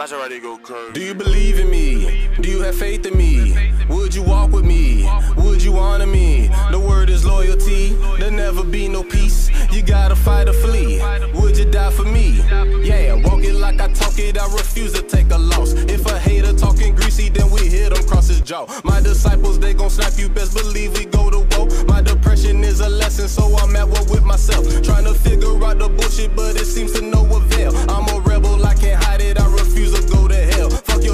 Maserati go crazy. Do you believe in me? Do you have faith in me? Would you walk with me? Would you honor me? The word is loyalty. There'll never be no peace. You gotta fight or flee. Would you die for me? Yeah, walk it like I talk it. I refuse to take a loss. If a hater talking greasy, then we hit him cross his jaw. My disciples, they gon' snap you. Best believe we go to war. My depression is a lesson, so I'm at war with myself. Trying to figure out the bullshit, but it seems to no avail. I'm a rebel, I can't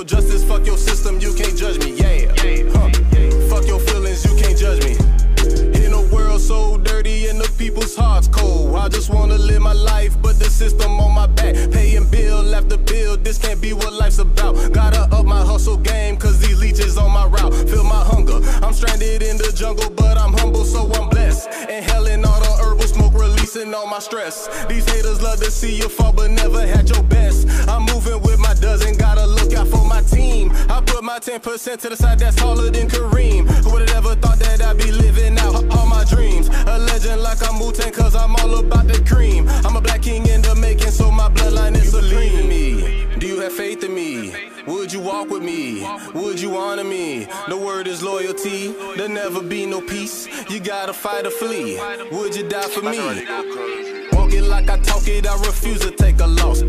justice, fuck your system. You can't judge me. Yeah. Huh. Fuck your feelings, you can't judge me. In a world so hearts cold. I just wanna live my life, but the system on my back. Paying bill after bill, this can't be what life's about. Gotta up my hustle game, cause these leeches on my route. Feel my hunger. I'm stranded in the jungle, but I'm humble, so I'm blessed. Inhaling all the herbal smoke, releasing all my stress. These haters love to see you fall, but never had your best. I'm moving with my dozen, gotta look out for my team. I put my 10% to the side, that's taller than Kareem. Who would've ever thought that I'd be living out all my dreams? A legend like I'm Wu Cause I'm all about the cream. I'm a black king in the making, so my bloodline is supreme. me? Do you have faith in me? Would you walk with me? Would you honor me? The word is loyalty. There'll never be no peace. You gotta fight or flee. Would you die for me? Maserati go crazy. Walk it like I talk it, I refuse to take a loss.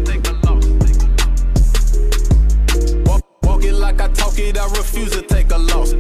Walk, walk it like I talk it, I refuse to take a loss.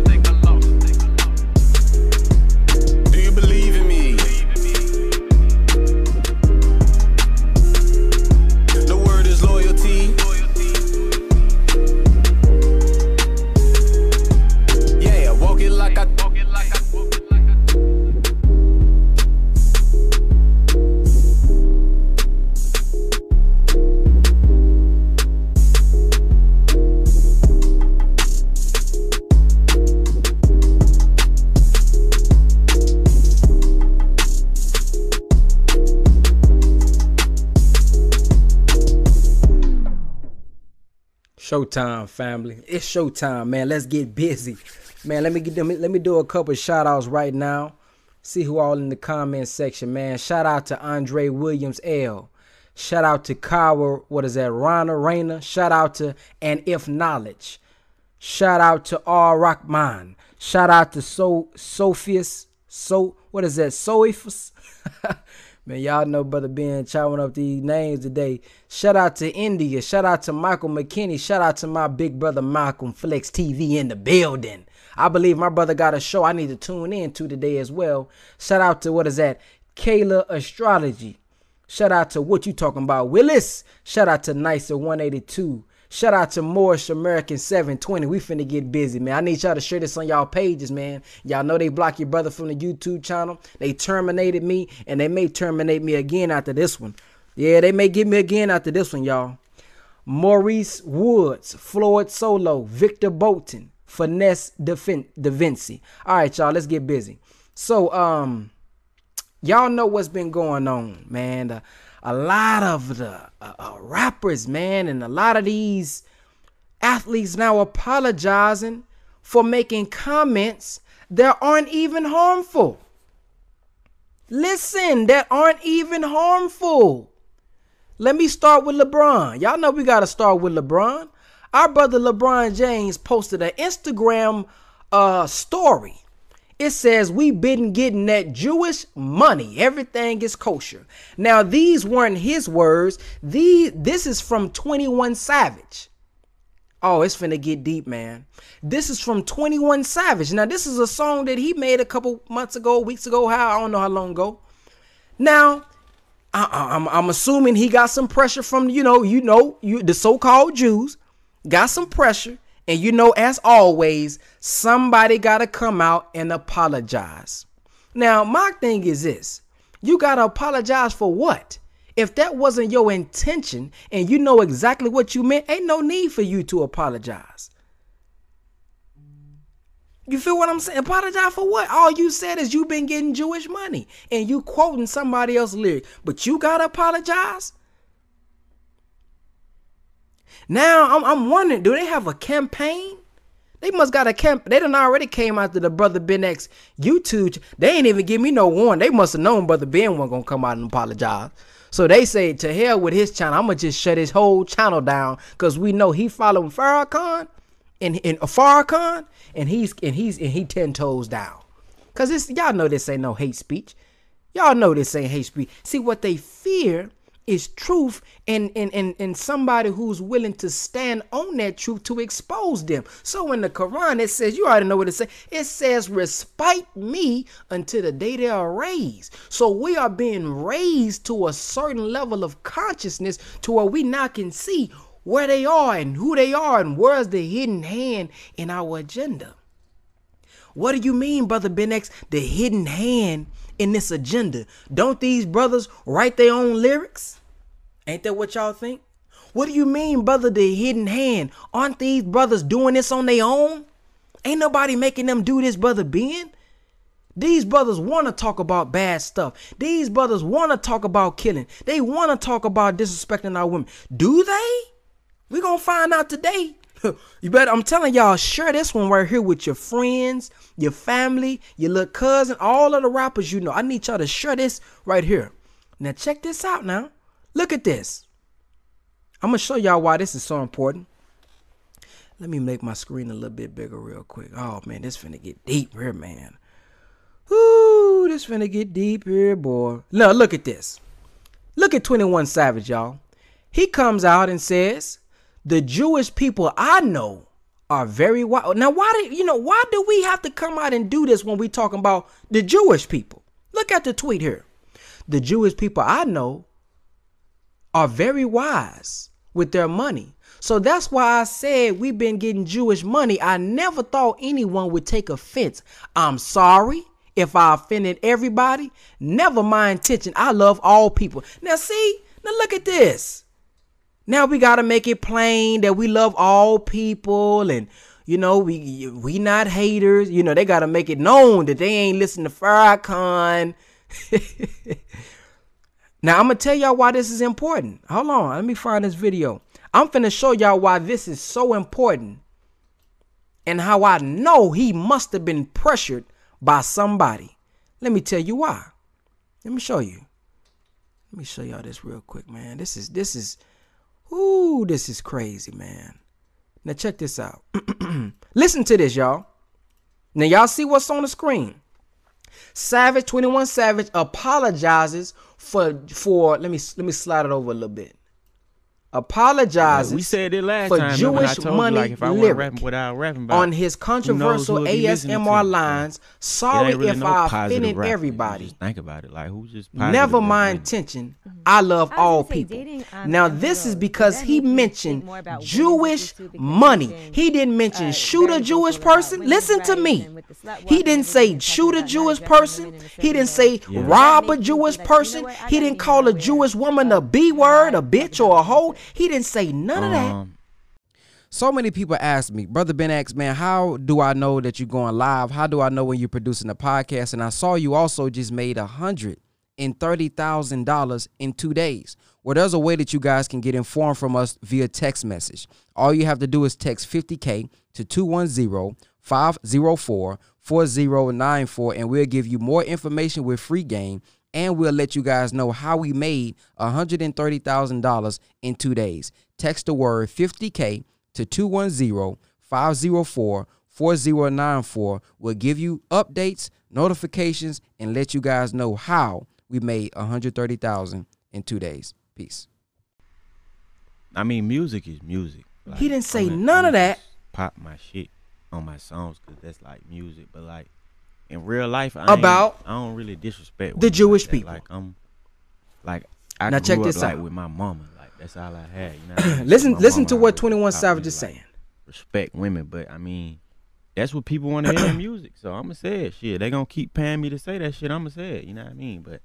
Showtime, family. It's showtime, man. Let's get busy. Man, let me get them let me do a couple shout outs right now. See who all in the comment section, man. Shout out to Andre Williams L. Shout out to Kawa, what is that? Rana Rayner. Shout out to And If Knowledge. Shout out to R Rockman. Shout out to So Sophius. So what is that? Sophus? Man, y'all know brother Ben chowing up these names today. Shout out to India. Shout out to Michael McKinney. Shout out to my big brother Malcolm Flex TV in the building. I believe my brother got a show I need to tune in to today as well. Shout out to what is that? Kayla Astrology. Shout out to what you talking about, Willis. Shout out to Nicer 182. Shout out to Morris American 720. We finna get busy, man. I need y'all to share this on y'all pages, man. Y'all know they block your brother from the YouTube channel. They terminated me, and they may terminate me again after this one. Yeah, they may get me again after this one, y'all. Maurice Woods, Floyd Solo, Victor Bolton, Finesse Defin- Da. All right, y'all, let's get busy. So, um, y'all know what's been going on, man. A lot of the uh, uh, rappers, man, and a lot of these athletes now apologizing for making comments that aren't even harmful. Listen, that aren't even harmful. Let me start with LeBron. Y'all know we got to start with LeBron. Our brother LeBron James posted an Instagram uh, story. It says we been getting that Jewish money. Everything is kosher. Now these weren't his words. These this is from 21 Savage. Oh, it's finna get deep, man. This is from 21 Savage. Now this is a song that he made a couple months ago, weeks ago, how I don't know how long ago. Now, I, I'm I'm assuming he got some pressure from you know you know you the so-called Jews got some pressure, and you know as always somebody got to come out and apologize. Now my thing is this: you got to apologize for what? If that wasn't your intention and you know exactly what you meant, ain't no need for you to apologize. You feel what I'm saying? Apologize for what? All you said is you've been getting Jewish money and you quoting somebody else's lyric, but you gotta apologize. Now I'm, I'm wondering, do they have a campaign? They must got a camp. They done already came out to the brother Ben X YouTube. They ain't even give me no warning. They must have known brother Ben wasn't gonna come out and apologize. So they say to hell with his channel. I'm gonna just shut his whole channel down because we know he following Farrakhan and and uh, Farrakhan and he's and he's and he ten toes down. Cause this y'all know this ain't no hate speech. Y'all know this ain't hate speech. See what they fear is truth and, and, and, and somebody who's willing to stand on that truth to expose them. So in the Quran, it says, you already know what it says. It says, respite me until the day they are raised. So we are being raised to a certain level of consciousness to where we now can see where they are and who they are and where's the hidden hand in our agenda. What do you mean, Brother Ben X? The hidden hand in this agenda. Don't these brothers write their own lyrics? Ain't that what y'all think? What do you mean, brother, the hidden hand? Aren't these brothers doing this on their own? Ain't nobody making them do this, brother Ben. These brothers want to talk about bad stuff. These brothers want to talk about killing. They want to talk about disrespecting our women. Do they? we going to find out today. you better, I'm telling y'all, share this one right here with your friends, your family, your little cousin, all of the rappers you know. I need y'all to share this right here. Now, check this out now. Look at this. I'm going to show y'all why this is so important. Let me make my screen a little bit bigger real quick. Oh, man, this finna get deep here, man. Ooh, this finna get deep here, boy. Now, look at this. Look at 21 Savage, y'all. He comes out and says, the Jewish people I know are very wild. Now, why do you know why do we have to come out and do this when we talking about the Jewish people? Look at the tweet here. The Jewish people I know are very wise with their money. So that's why I said we've been getting Jewish money. I never thought anyone would take offense. I'm sorry if I offended everybody. Never my intention. I love all people. Now, see, now look at this. Now we gotta make it plain that we love all people and you know we we not haters. You know they gotta make it known that they ain't listen to Farrakhan. now I'm gonna tell y'all why this is important. Hold on, let me find this video. I'm finna show y'all why this is so important and how I know he must have been pressured by somebody. Let me tell you why. Let me show you. Let me show y'all this real quick, man. This is this is Ooh, this is crazy, man. Now check this out. Listen to this, y'all. Now y'all see what's on the screen. Savage 21 Savage apologizes for for let me let me slide it over a little bit apologizes. we said it last for time. Jewish remember, money like if I lyric rapping without rapping about on his controversial who he listening ASMR lines. It Sorry really if no I offended everybody. Just think about it. Like who's just Never rapping? my intention. I love I all people. dating on Now this is because he makes me think mentioned more about women's Jewish issues too, because money. he's been, He didn't mention uh, shoot a Jewish person. Listen to me. and with the slut He didn't say shoot a Jewish person. women in a He didn't say rob a Jewish feel like, you know person. He didn't call a Jewish woman a of B how word, a bitch, or a hoe. He didn't say none of that. Um, So many people ask me, Brother Ben X, man, how do I know that you're going live? How do I know when you're producing a podcast? And I saw you also just made a hundred and thirty thousand dollars in two days. Well, there's a way that you guys can get informed from us via text message. All you have to do is text 50K to 210-504-4094, and we'll give you more information with free game. And we'll let you guys know how we made $130,000 in two days. Text the word 50K to 210-504-4094. We'll give you updates, notifications, and let you guys know how we made 130,000 in two days. Peace. I mean, music is music. Like, He didn't say I'ma- none I'ma of that. Pop my shit on my songs because that's like music. But like in real life, I About I don't really disrespect the Jewish like people. Like I'm, like I Now check up, this like, out. with my mama. Like that's all I had. You know I mean? Listen, my listen mama to what 21 Savage is saying. Respect women, but I mean, that's what people want to hear in music. So I'ma say it. Shit, they gonna keep paying me to say that shit. I'ma say it. You know what I mean? But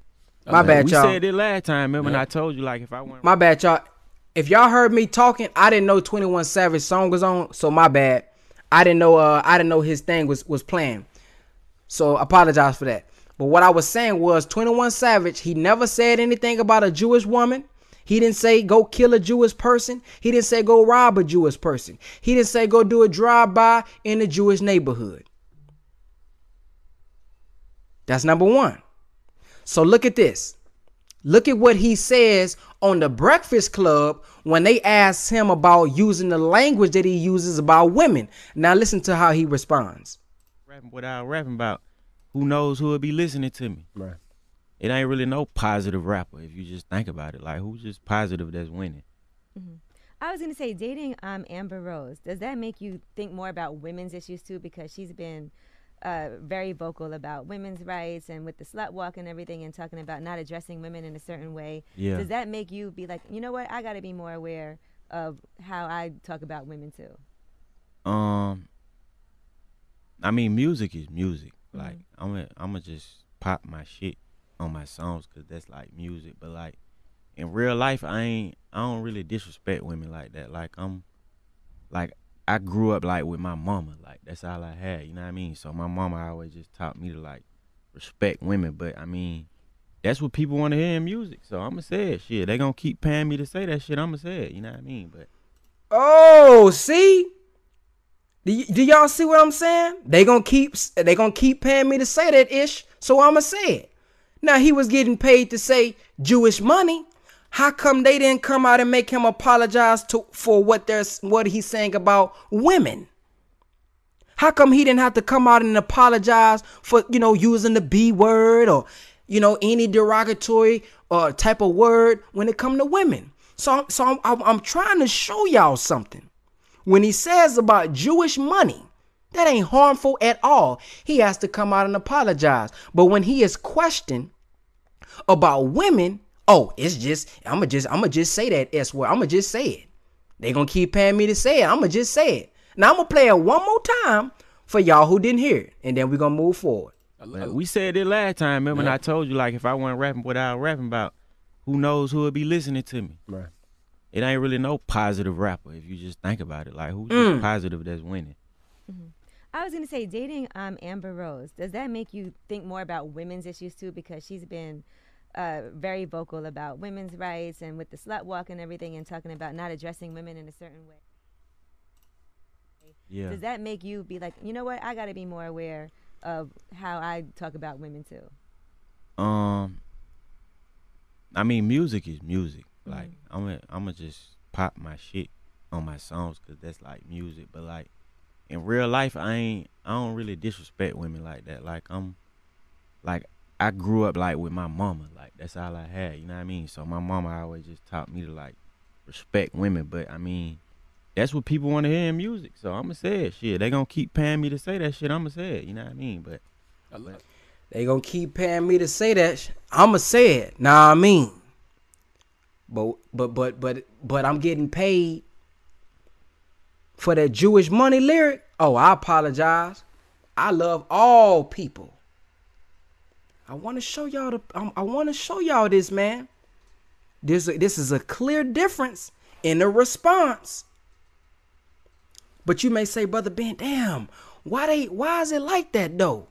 My bad, we y'all. We said it last time. Remember when I told you like if I went My bad, y'all. If y'all heard me talking, I didn't know 21 Savage song was on, so my bad. I didn't know uh I didn't know his thing was was playing. So apologize for that. But what I was saying was 21 Savage, he never said anything about a Jewish woman. He didn't say go kill a Jewish person. He didn't say go rob a Jewish person. He didn't say go do a drive-by in a Jewish neighborhood. That's number 1. So look at this. Look at what he says on the Breakfast Club when they ask him about using the language that he uses about women. Now listen to how he responds. Rapping without rapping about who knows who will be listening to me. Right. It ain't really no positive rapper if you just think about it. Like who's just positive that's winning? I was gonna say dating um, Amber Rose. Does that make you think more about women's issues too? Because she's been uh, very vocal about women's rights and with the slut walk and everything, and talking about not addressing women in a certain way. Yeah. Does that make you be like, you know what? I got to be more aware of how I talk about women too. Um, I mean, music is music. Mm-hmm. Like I'm gonna, I'm gonna just pop my shit on my songs because that's like music. But like in real life, I ain't, I don't really disrespect women like that. Like I'm, like I grew up like with my mama. Like that's all I had. You know what I mean? So my mama always just taught me to like respect women. But I mean. That's what people want to hear in music, so I'ma say it. Shit, they gonna keep paying me to say that shit. I'ma say it. You know what I mean? But Oh, see? Do, y- do y'all see what I'm saying? They gonna keep they gonna keep paying me to say that ish, so I'ma say it. Now he was getting paid to say Jewish money. How come they didn't come out and make him apologize to for what there's what he's saying about women? How come he didn't have to come out and apologize for you know using the B word or you know any derogatory uh, type of word when it come to women? So so I'm, I'm, I'm trying to show y'all something. When he says about Jewish money, that ain't harmful at all. He has to come out and apologize. But when he is questioned about women, oh, it's just I'ma just I'ma just say that S word. I'ma just say it. They gonna keep paying me to say it. I'ma just say it. Now I'm gonna play it one more time for y'all who didn't hear it, and then we're gonna move forward. Like, we said it last time. Remember when I told you like if I wasn't rapping without rapping about who knows who would be listening to me. Right. It ain't really no positive rapper if you just think about it. Like who's just positive that's winning? I was gonna say dating um, Amber Rose. Does that make you think more about women's issues too? Because she's been uh, very vocal about women's rights and with the slut walk and everything, and talking about not addressing women in a certain way. Yeah. Does that make you be like, you know what? I got to be more aware of how I talk about women too. Um. I mean, music is music. Like mm. I'm gonna, I'm gonna just pop my shit on my songs because that's like music. But like in real life, I ain't, I don't really disrespect women like that. Like I'm, like I grew up like with my mama. Like that's all I had. You know what I mean? So my mama always just taught me to like respect women. But I mean, that's what people want to hear in music. So I'ma say it. Shit, they gonna keep paying me to say that shit. I'ma say it. You know what I mean? But They gonna keep paying me to say that. sh- I'ma say it. Nah, I mean. But but but but but I'm getting paid for that Jewish money lyric. Oh, I apologize. I love all people. I want to show y'all the. um, I want to show y'all this, man. This this is a clear difference in the response. But you may say, brother Ben, damn, why they? Why is it like that though?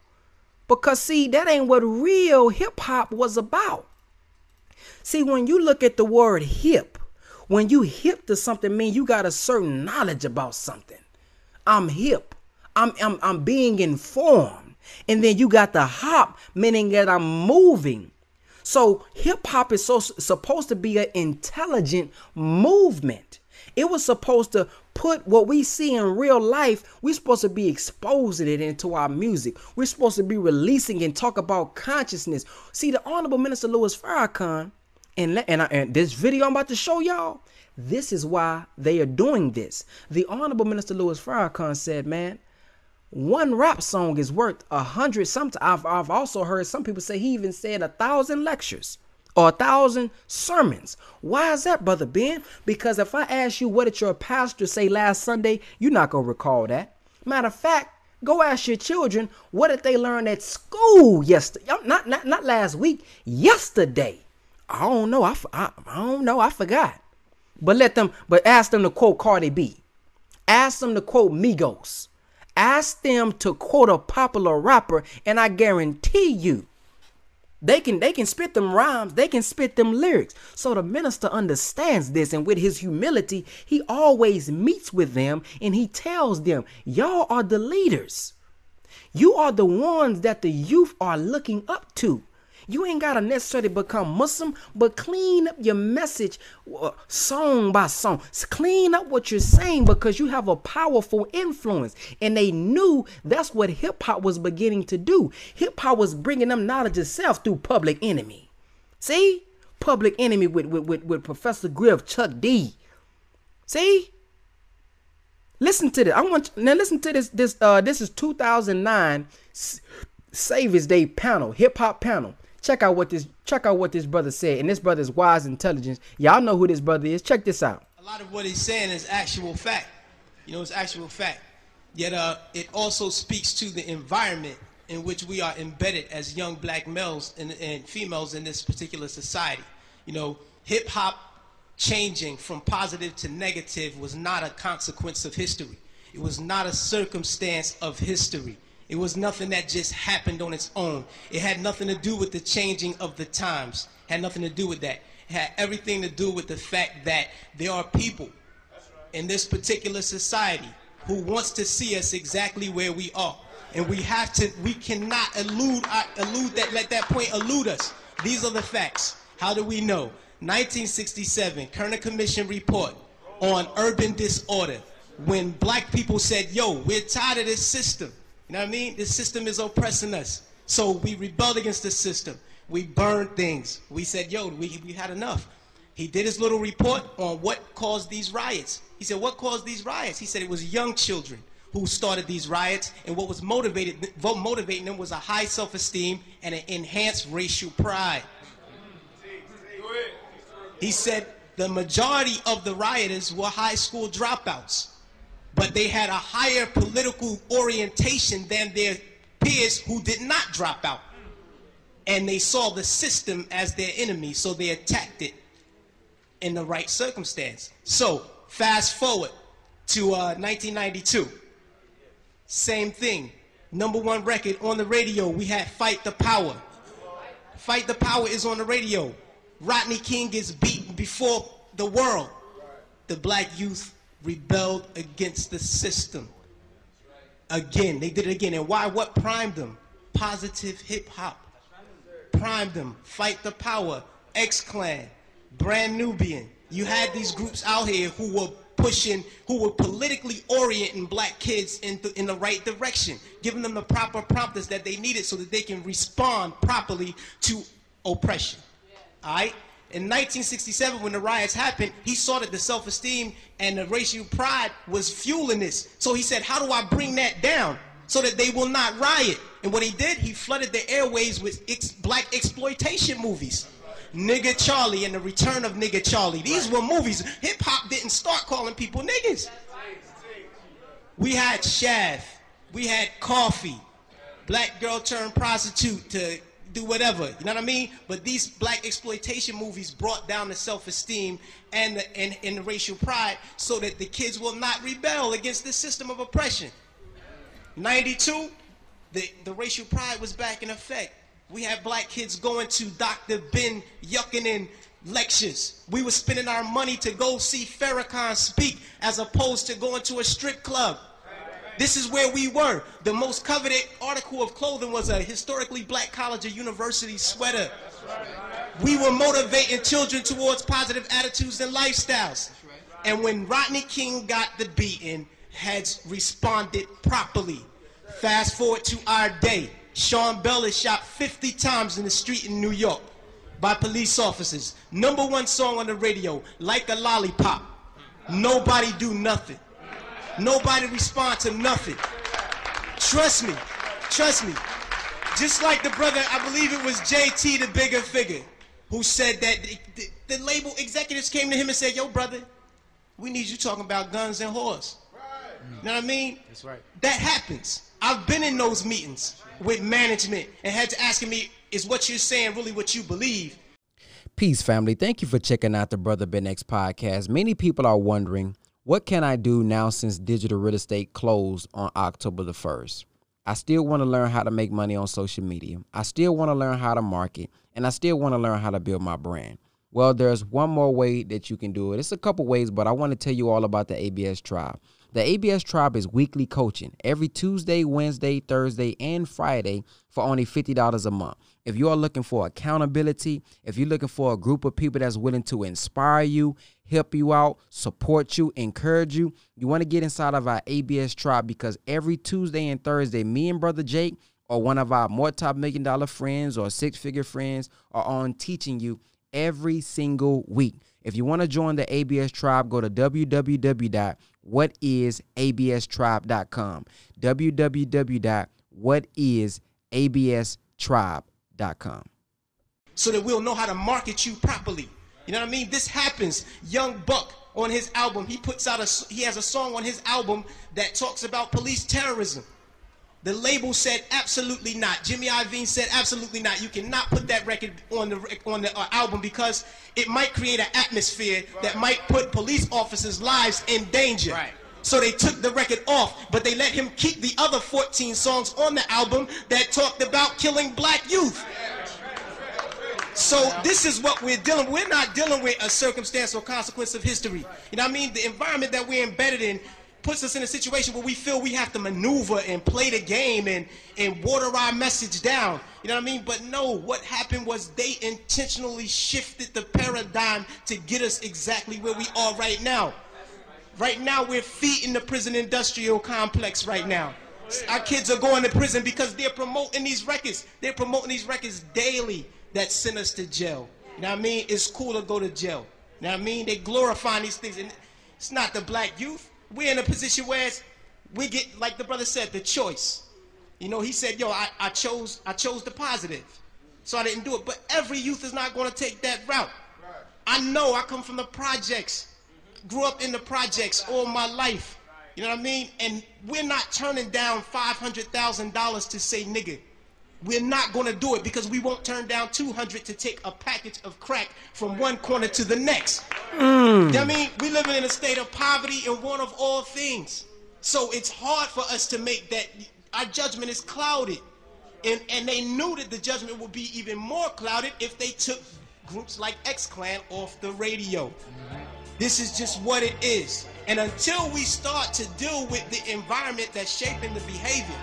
Because see, that ain't what real hip hop was about. See, when you look at the word hip, when you hip to something, mean you got a certain knowledge about something. I'm hip. I'm I'm I'm being informed. And then you got the hop, meaning that I'm moving. So hip hop is so supposed to be an intelligent movement. It was supposed to put what we see in real life. We're supposed to be exposing it into our music. We're supposed to be releasing and talk about consciousness. See, the Honorable Minister Louis Farrakhan, and and, I, and this video I'm about to show y'all, this is why they are doing this. The Honorable Minister Louis Farrakhan said, "Man, one rap song is worth a hundred. Some I've I've also heard some people say he even said a thousand lectures or a thousand sermons. Why is that, brother Ben? Because if I ask you what did your pastor say last Sunday, you're not gonna recall that. Matter of fact, go ask your children what did they learn at school yesterday. Not not not last week. Yesterday. I don't know. I, I, I don't know. I forgot. But let them. But ask them to quote Cardi B. Ask them to quote Migos. Ask them to quote a popular rapper, and I guarantee you, they can they can spit them rhymes, they can spit them lyrics. So the minister understands this, and with his humility, he always meets with them and he tells them, Y'all are the leaders. You are the ones that the youth are looking up to. You ain't gotta necessarily become Muslim, but clean up your message uh, song by song. Clean up what you're saying because you have a powerful influence. And they knew that's what hip hop was beginning to do. Hip hop was bringing them knowledge itself through Public Enemy. See? Public Enemy with, with, with, with Professor Griff, Chuck D. See? Listen to this. I want now listen to this. This uh this is 2009 S- Saviors Day panel, hip hop panel. Check out what this check out what this brother said. And this brother is wise intelligence. Y'all know who this brother is. Check this out. a lot of what he's saying is actual fact. You know, it's actual fact. Yet uh, it also speaks to the environment in which we are embedded as young black males and, and females in this particular society. You know, hip hop changing from positive to negative was not a consequence of history. It was not a circumstance of history. It was nothing that just happened on its own. It had nothing to do with the changing of the times. Had nothing to do with that. It had everything to do with the fact that there are people in this particular society who wants to see us exactly where we are. And we have to, we cannot elude, uh, elude that, let that point elude us. These are the facts. How do we know? 1967, Kerner Commission report on urban disorder. When black people said, yo, we're tired of this system. You know what I mean? This system is oppressing us. So we rebelled against the system. We burned things. We said, yo, we, we had enough. He did his little report on what caused these riots. He said, what caused these riots? He said it was young children who started these riots, and what was motivated, motivating them was a high self-esteem and an enhanced racial pride. He said the majority of the rioters were high school dropouts, but they had a higher political orientation than their peers who did not drop out. And they saw the system as their enemy, so they attacked it in the right circumstance. So, fast forward to uh, 1992. Same thing. Number one record on the radio, we had Fight the Power. Fight the Power is on the radio. Rodney King gets beaten before the world. The black youth rebelled against the system. Again, they did it again. And why? What primed them? Positive hip hop. Primed them. Fight the Power. X Clan. Brand Nubian. You had these groups out here who were pushing, who were politically orienting black kids in the, in the right direction, giving them the proper prompters that they needed so that they can respond properly to oppression. All right? In 1967, when the riots happened, he saw that the self-esteem and the racial pride was fueling this. So he said, how do I bring that down so that they will not riot? And what he did, he flooded the airways with ex- black exploitation movies. Nigga Charlie and the Return of Nigga Charlie. These were movies. Hip hop didn't start calling people niggas. We had Shaft. We had Coffy. Black girl turned prostitute to do whatever. You know what I mean? But these black exploitation movies brought down the self-esteem and the, and, and the racial pride so that the kids will not rebel against the system of oppression. 92, the, the racial pride was back in effect. We had black kids going to Dr. Ben Yuckinen lectures. We were spending our money to go see Farrakhan speak as opposed to going to a strip club. This is where we were. The most coveted article of clothing was a historically black college or university sweater. We were motivating children towards positive attitudes and lifestyles. And when Rodney King got the beating, heads responded properly. Fast forward to our day. Sean Bell is shot 50 times in the street in New York by police officers. Number one song on the radio, Like a Lollipop. Nobody do nothing. Nobody respond to nothing. Trust me. Trust me. Just like the brother, I believe it was JT, the Bigga Figga, who said that the, the, the label executives came to him and said, yo, brother, we need you talking about guns and whores. You know what I mean? That's right. That happens. I've been in those meetings with management and had to ask me, is what you're saying really what you believe? Peace, family. Thank you for checking out the Brother Ben X podcast. Many people are wondering, what can I do now since digital real estate closed on October the 1st? I still want to learn how to make money on social media. I still want to learn how to market, and I still want to learn how to build my brand. Well, there's one more way that you can do it. It's a couple ways, but I want to tell you all about the ABS tribe. The ABS Tribe is weekly coaching every Tuesday, Wednesday, Thursday, and Friday for only $50 a month. If you are looking for accountability, if you're looking for a group of people that's willing to inspire you, help you out, support you, encourage you, you want to get inside of our ABS Tribe because every Tuesday and Thursday, me and Brother Jake or one of our more top million dollar friends or six figure friends are on teaching you every single week. If you want to join the ABS tribe, go to www.whatisaBStribe.com. www.whatisaBStribe.com. so that we'll know how to market you properly. You know what I mean? This happens. Young Buck on his album, he puts out a he has a song on his album that talks about police terrorism. The label said absolutely not. Jimmy Iovine said absolutely not. You cannot put that record on the on the uh, album because it might create an atmosphere that might put police officers' lives in danger. Right. So they took the record off, but they let him keep the other 14 songs on the album that talked about killing black youth. So this is what we're dealing. With. We're not dealing with a circumstance or consequence of history. You know what I mean? The environment that we're embedded in puts us in a situation where we feel we have to maneuver and play the game and and water our message down. You know what I mean? But no, what happened was they intentionally shifted the paradigm to get us exactly where we are right now. Right now, we're feeding the prison industrial complex right now. Our kids are going to prison because they're promoting these records. They're promoting these records daily that send us to jail. You know what I mean? It's cool to go to jail. You know what I mean? They glorifying these things. And it's not the black youth. We're in a position where it's- we get, like the brother said, the choice. You know, he said, yo, I, I chose I chose the positive. So I didn't do it. But every youth is not going to take that route. I know I come from the projects grew up in the projects all my life. You know what I mean? And we're not turning down $500,000 to say nigga. We're not going to do it because we won't turn down 200 to take a package of crack from one corner to the next. Mm. You know what I mean? We living in a state of poverty and one of all things. So it's hard for us to make that our judgment is clouded. And and they knew that the judgment would be even more clouded if they took groups like X Clan off the radio. This is just what it is. And until we start to deal with the environment that's shaping the behavior,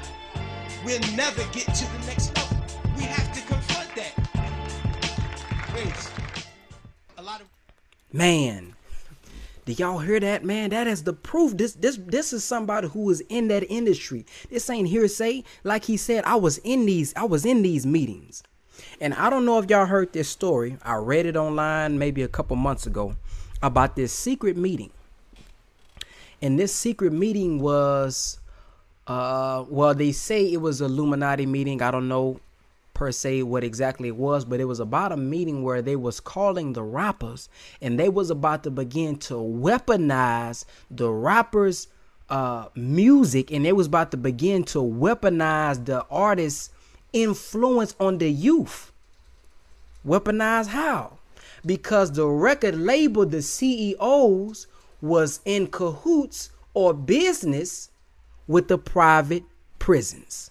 we'll never get to the next level. We have to confront that. Wait. A lot of Man, Did y'all hear that, man? That is the proof. This this this is somebody who is in that industry. This ain't hearsay. Like he said, I was in these, I was in these meetings. And I don't know if y'all heard this story. I read it online maybe a couple months ago about this secret meeting. And this secret meeting was uh well they say it was Illuminati meeting. I don't know per se what exactly it was, but it was about a meeting where they was calling the rappers and they was about to begin to weaponize the rappers uh music and they was about to begin to weaponize the artists influence on the youth. Weaponize how? Because the record label, the CEOs, was in cahoots or business with the private prisons.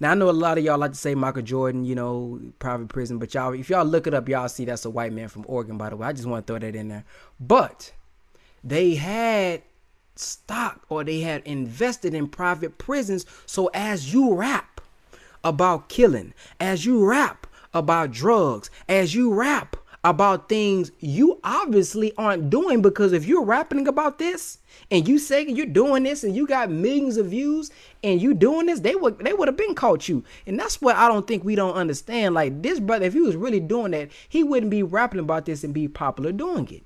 Now I know a lot of y'all like to say Michael Jordan, you know, private prison, but y'all, if y'all look it up, y'all see that's a white man from Oregon, by the way. I just want to throw that in there. But they had stock or they had invested in private prisons. So as you rap about killing, as you rap about drugs, as you rap about things you obviously aren't doing because if you're rapping about this and you say you're doing this and you got millions of views and you doing this, they would they would have been caught you. And that's what I don't think we don't understand. Like this brother, if he was really doing that, he wouldn't be rapping about this and be popular doing it.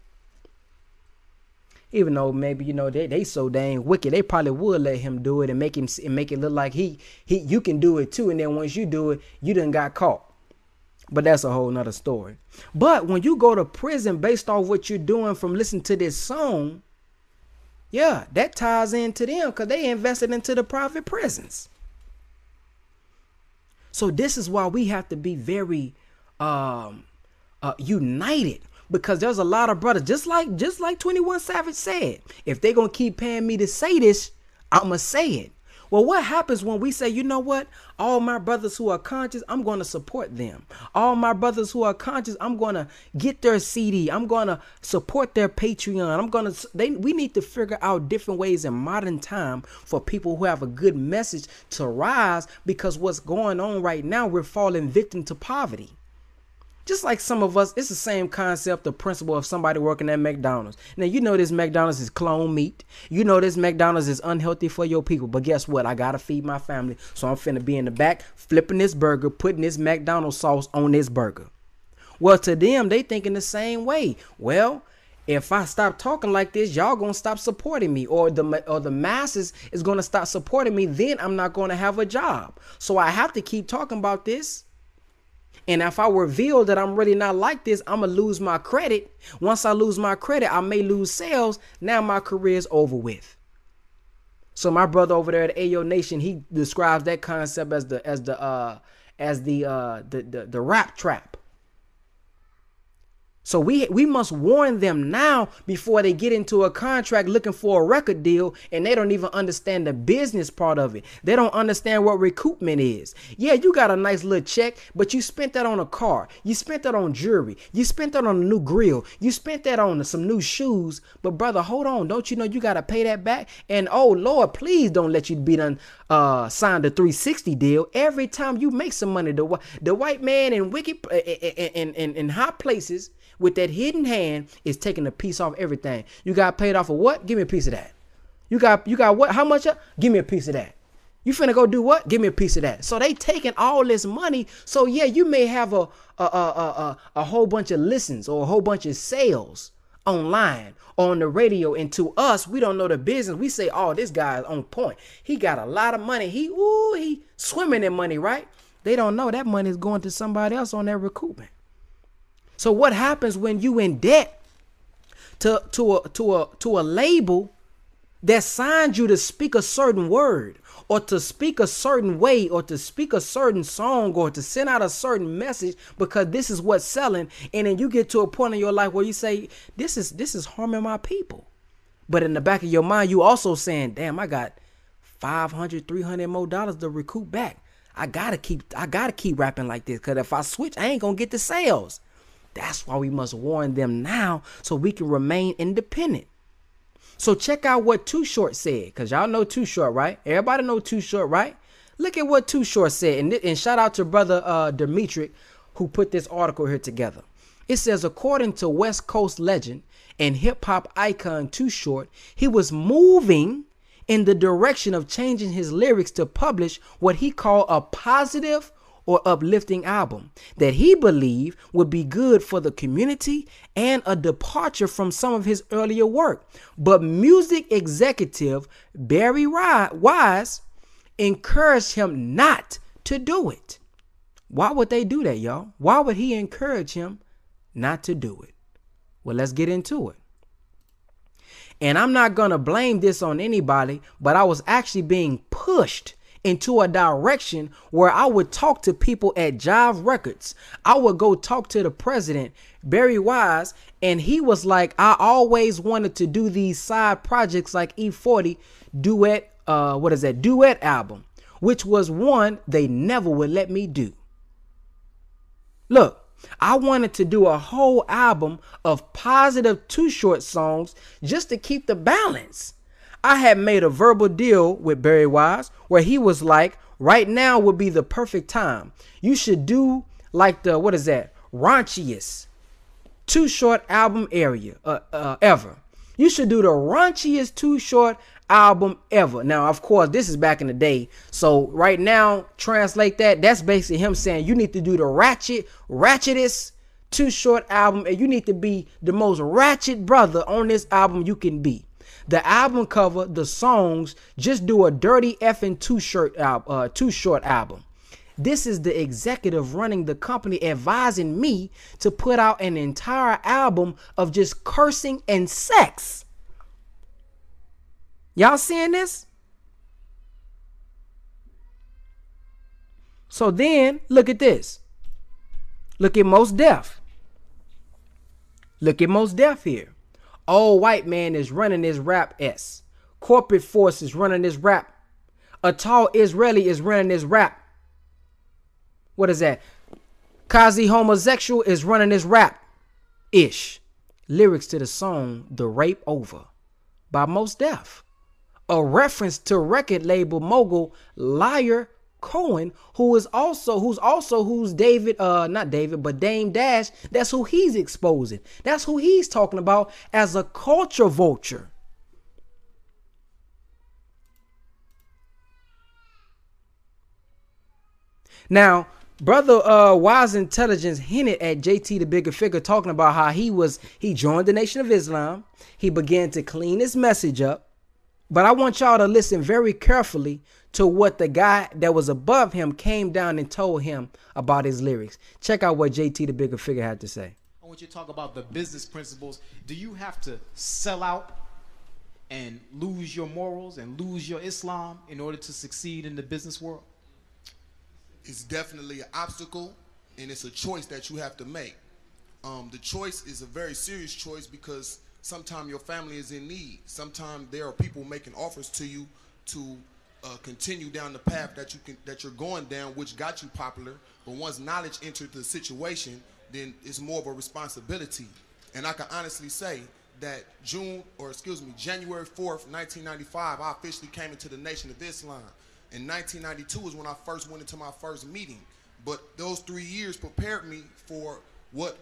Even though maybe you know they, they so dang wicked, they probably would let him do it and make him and make it look like he he you can do it too. And then once you do it, you done got caught. But that's a whole nother story. But when you go to prison based off what you're doing from listening to this song, yeah, that ties into them because they invested into the private prisons. So this is why we have to be very um uh united because there's a lot of brothers just like just like 21 Savage said, if they gonna keep paying me to say this, I'ma say it. Well, what happens when we say, you know what? All my brothers who are conscious, I'm going to support them. All my brothers who are conscious, I'm going to get their CD. I'm going to support their Patreon. I'm going to they we need to figure out different ways in modern time for people who have a good message to rise because what's going on right now, we're falling victim to poverty. Just like some of us, it's the same concept, the principle of somebody working at McDonald's. Now, you know this McDonald's is clone meat. You know this McDonald's is unhealthy for your people. But guess what? I got to feed my family. So I'm finna be in the back, flipping this burger, putting this McDonald's sauce on this burger. Well, to them, they thinking the same way. Well, if I stop talking like this, y'all gonna stop supporting me, or the or the masses is gonna stop supporting me. Then I'm not gonna have a job. So I have to keep talking about this. And if I reveal that I'm really not like this, I'm gonna lose my credit. Once I lose my credit, I may lose sales. Now my career is over with. So my brother over there at Ayo Nation, he describes that concept as the as the uh as the uh the the, the rap trap. So we we must warn them now before they get into a contract looking for a record deal and they don't even understand the business part of it. They don't understand what recoupment is. Yeah, you got a nice little check, but you spent that on a car. You spent that on jewelry. You spent that on a new grill. You spent that on some new shoes. But brother, hold on. Don't you know you got to pay that back? And oh Lord, please don't let you be done uh signed a 360 deal. Every time you make some money, the the white man in wicked uh, uh, uh, in in, in hot places with that hidden hand is taking a piece off everything. You got paid off of what? Give me a piece of that. You got you got what? How much? Give me a piece of that. You finna go do what? Give me a piece of that. So they taking all this money. So yeah, you may have a a a a, a whole bunch of listens or a whole bunch of sales online on the radio. And to us, we don't know the business. We say, oh, this guy's on point. He got a lot of money. He ooh, he swimming in money, right? They don't know that money is going to somebody else on their recoupment. So what happens when you in debt to to a to a to a label that signed you to speak a certain word or to speak a certain way or to speak a certain song or to send out a certain message because this is what's selling. And then you get to a point in your life where you say this is this is harming my people. But in the back of your mind you also saying damn i got 500 300 more dollars to recoup back. I gotta keep i gotta keep rapping like this because if i switch i ain't gonna get the sales. That's why we must warn them now so we can remain independent. So check out what Too Short said, because y'all know Too Short, right? Everybody know Too Short, right? Look at what Too Short said. And, and shout out to brother uh, Dimitri who put this article here together. It says, according to West Coast legend and hip hop icon Too Short, he was moving in the direction of changing his lyrics to publish what he called a positive or uplifting album that he believed would be good for the community and a departure from some of his earlier work. But music executive Barry Weiss encouraged him not to do it. Why would they do that, y'all? Why would he encourage him not to do it? Well, let's get into it. And I'm not going to blame this on anybody, but I was actually being pushed into a direction where I would talk to people at Jive Records. I would go talk to the president, Barry Weiss, and he was like, I always wanted to do these side projects like E40 duet, uh, what is that, duet album, which was one they never would let me do. Look, I wanted to do a whole album of Too Short songs just to keep the balance. I had made a verbal deal with Barry Weiss where he was like, right now would be the perfect time. You should do like the, what is that, raunchiest Too Short album area uh, uh, ever. You should do the raunchiest Too Short album ever. Now, of course, this is back in the day. So right now, translate that. That's basically him saying you need to do the ratchet, ratchetest Too Short album, and you need to be the most ratchet brother on this album you can be the album cover, the songs, just do a dirty effing two shirt uh, Too Short album. This is the executive running the company advising me to put out an entire album of just cursing and sex. Y'all seeing this? So then, look at this. Look at Mos Def. Look at Mos Def here old white man is running this rap S. Corporate force is running this rap A tall Israeli is running this rap. What is that? Kazi homosexual is running this rap. Ish. Lyrics to the song The Rape Over by Mos Def. A reference to record label mogul Lyor Cohen, who is also who's also who's David, uh, not David, but Dame Dash. That's who he's exposing. That's who he's talking about as a culture vulture. Now, brother uh Wise Intelligence hinted at JT the Bigga Figga talking about how he was he joined the Nation of Islam. He began to clean his message up. But I want y'all to listen very carefully to what the guy that was above him came down and told him about his lyrics. Check out what JT the Bigga Figga had to say. I want you to talk about the business principles. Do you have to sell out and lose your morals and lose your Islam in order to succeed in the business world? it's definitely an obstacle and it's a choice that you have to make. Um, the choice is a very serious choice because sometimes your family is in need. Sometimes there are people making offers to you to uh, continue down the path that you can that you're going down, which got you popular. But once knowledge entered the situation, then it's more of a responsibility. And I can honestly say that June, or excuse me, January 4th, 1995, I officially came into the Nation of Islam. In 1992 was when I first went into my first meeting. But those three years prepared me for what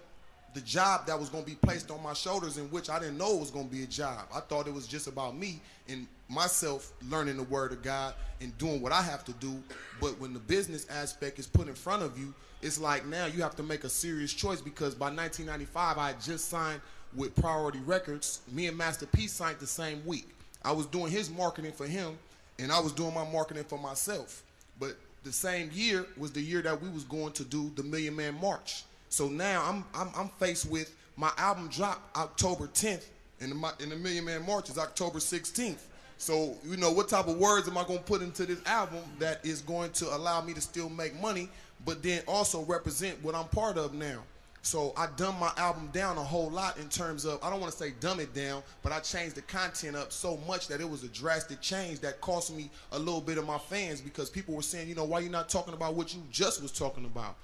the job that was going to be placed on my shoulders, in which I didn't know it was going to be a job. I thought it was just about me and myself learning the word of God and doing what I have to do. But when the business aspect is put in front of you, it's like now you have to make a serious choice because by 1995 I had just signed with Priority Records. Me and Master P signed the same week. I was doing his marketing for him and I was doing my marketing for myself. But the same year was the year that we was going to do the Million Man March. So now I'm I'm, I'm faced with my album drop October 10th, and the, Million Man March is October 16th. So you know what type of words am I to put into this album that is going to allow me to still make money, but then also represent what I'm part of now. So I dumb my album down a whole lot in terms of I don't want to say dumb it down, but I changed the content up so much that it was a drastic change that cost me a little bit of my fans because people were saying, you know, why you not talking about what you just was talking about?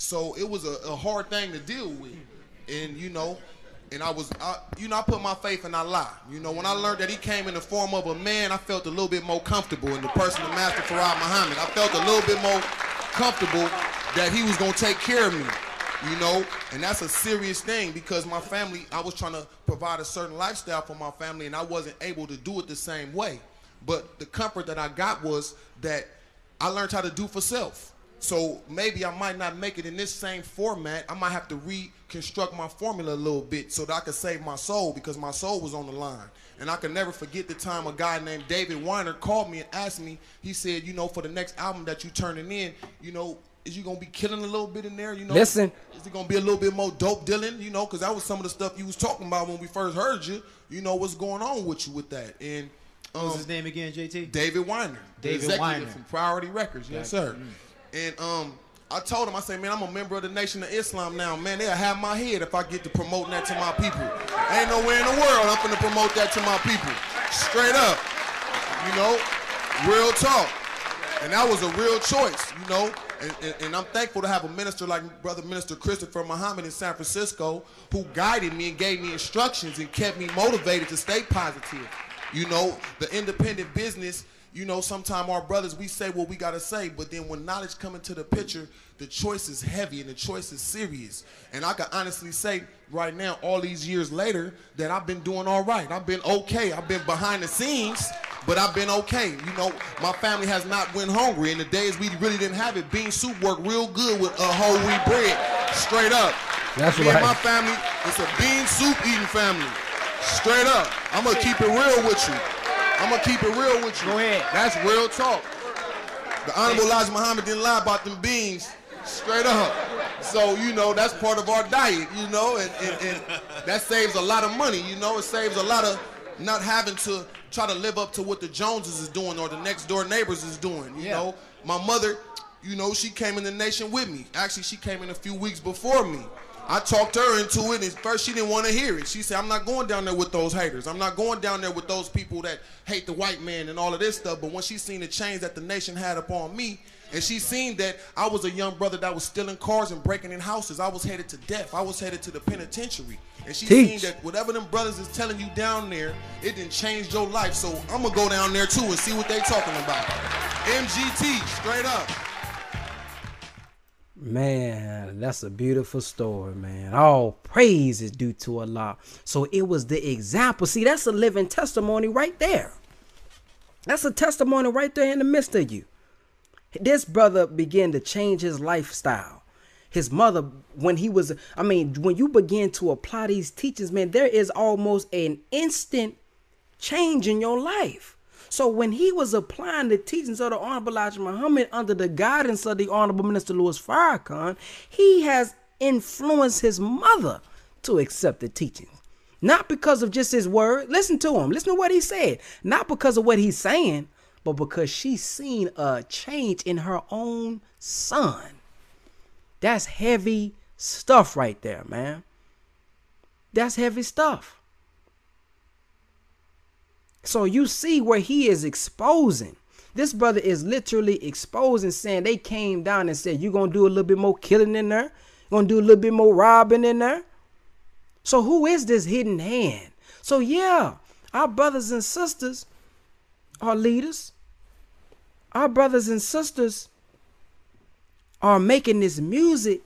So it was a, a hard thing to deal with, and you know, and I was, I, you know, I put my faith in Allah. You know, when I learned that He came in the form of a man, I felt a little bit more comfortable in the person of Master Fard Muhammad. I felt a little bit more comfortable that He was gonna take care of me you know and that's a serious thing because my family i was trying to provide a certain lifestyle for my family and i wasn't able to do it the same way but the comfort that i got was that i learned how to do for self so maybe i might not make it in this same format i might have to reconstruct my formula a little bit so that i could save my soul because my soul was on the line and I can never forget the time a guy named David Weiner called me and asked me, he said, you know, for the next album that you're turning in, you know, is you gonna be killing a little bit in there? You know, Listen. Is it gonna be a little bit more dope dealing? You know, because that was some of the stuff you was talking about when we first heard you. You know what's going on with you with that? And um, What's his name again, JT? David Weiner, David executive Weiner. from Priority Records. Yes, sir. And um, I told him, I said, man, I'm a member of the Nation of Islam now. Man, they'll have my head if I get to promoting that to my people. Ain't nowhere in the world I'm gonna promote that to my people. Straight up. You know, real talk. And that was a real choice, you know. And, and, and I'm thankful to have a minister like Brother Minister Christopher Muhammad in San Francisco who guided me and gave me instructions and kept me motivated to stay positive. You know, the independent business, you know, sometimes our brothers, we say what we got to say, but then when knowledge come into the picture, the choice is heavy and the choice is serious. And I can honestly say right now, all these years later, that I've been doing all right. I've been okay. I've been behind the scenes, but I've been okay. You know, my family has not went hungry. In the days we really didn't have it, bean soup worked real good with a whole wheat bread, straight up. That's Me right. and my family, it's a bean soup eating family. Straight up. I'm gonna keep it real with you. I'm gonna keep it real with you. Go ahead. That's real talk. The Honorable Elijah Muhammad didn't lie about them beans. Straight up. So, you know, that's part of our diet, you know, and, and, and that saves a lot of money, you know, it saves a lot of not having to try to live up to what the Joneses is doing or the next door neighbors is doing, you Yeah. know. My mother, you know, she came in the nation with me. Actually, she came in a few weeks before me. I talked her into it, and first she didn't want to hear it. She said, "I'm not going down there with those haters. I'm not going down there with those people that hate the white man and all of this stuff." But when she seen the change that the nation had upon me, and she seen that I was a young brother that was stealing cars and breaking in houses, I was headed to death. I was headed to the penitentiary. And she Teach. seen that whatever them brothers is telling you down there, it didn't change your life. So I'm gonna go down there too and see what they talking about. MGT, straight up. Man, that's a beautiful story, man. All praise is due to Allah. So it was the example. See, that's a living testimony right there. That's a testimony right there in the midst of you. This brother began to change his lifestyle. His mother, when he was, I mean, when you begin to apply these teachings, man, there is almost an instant change in your life. So when he was applying the teachings of the Honorable Elijah Muhammad under the guidance of the Honorable Minister Louis Farrakhan, he has influenced his mother to accept the teachings. Not because of just his word. Listen to him. Listen to what he said. Not because of what he's saying, but because she's seen a change in her own son. That's heavy stuff right there, man. That's heavy stuff. So you see where he is exposing. This brother is literally exposing, saying they came down and said, You're gonna do a little bit more killing in there, You're gonna do a little bit more robbing in there. So who is this hidden hand? So yeah, our brothers and sisters are leaders. Our brothers and sisters are making this music,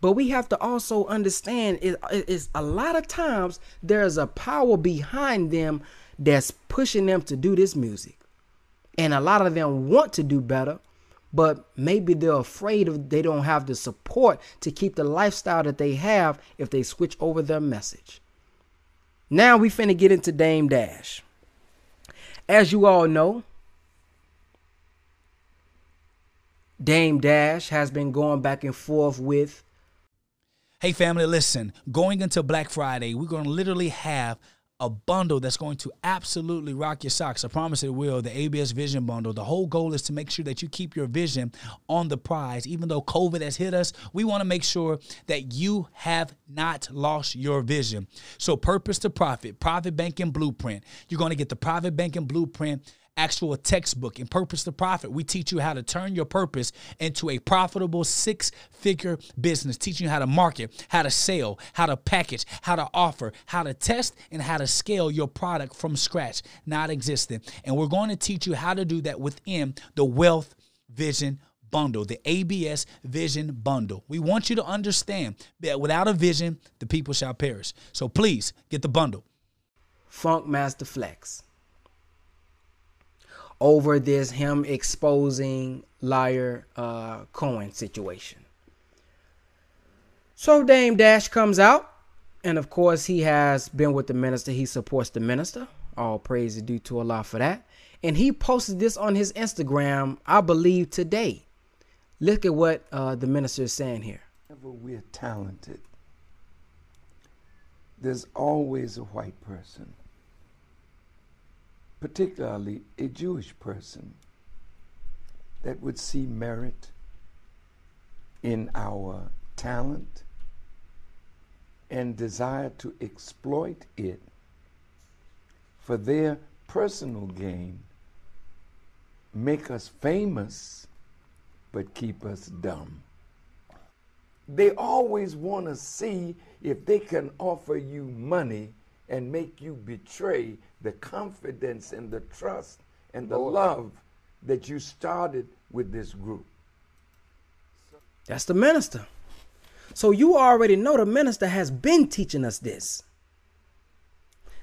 but we have to also understand it is a lot of times there's a power behind them that's pushing them to do this music. And a lot of them want to do better, but maybe they're afraid of they don't have the support to keep the lifestyle that they have if they switch over their message. Now we finna get into Dame Dash. As you all know, Dame Dash has been going back and forth with Hey, family, listen, going into Black Friday, we're going to literally have a bundle that's going to absolutely rock your socks. I promise it will. The ABS Vision Bundle. The whole goal is to make sure that you keep your vision on the prize. Even though COVID has hit us, we want to make sure that you have not lost your vision. So, Purpose to Profit, Private Banking Blueprint. You're going to get the Private Banking Blueprint actual textbook in purpose to profit we teach you how to turn your purpose into a profitable six figure business teaching you how to market how to sell how to package how to offer how to test and how to scale your product from scratch not existent and we're going to teach you how to do that within the wealth vision bundle, the ABS Vision Bundle. We want you to understand that without a vision, the people shall perish. So please get the bundle. Funkmaster Flex over this him exposing Lyor uh, Cohen situation. So Dame Dash comes out, and of course he has been with the minister. He supports the minister. All praise is due to Allah for that. And he posted this on his Instagram, I believe today. Look at what uh, the minister is saying here. Whenever we're talented, there's always a white person particularly a Jewish person, that would see merit in our talent and desire to exploit it for their personal gain, make us famous, but keep us dumb. They always want to see if they can offer you money and make you betray the confidence and the trust and the love that you started with this group. That's the minister. So you already know the minister has been teaching us this.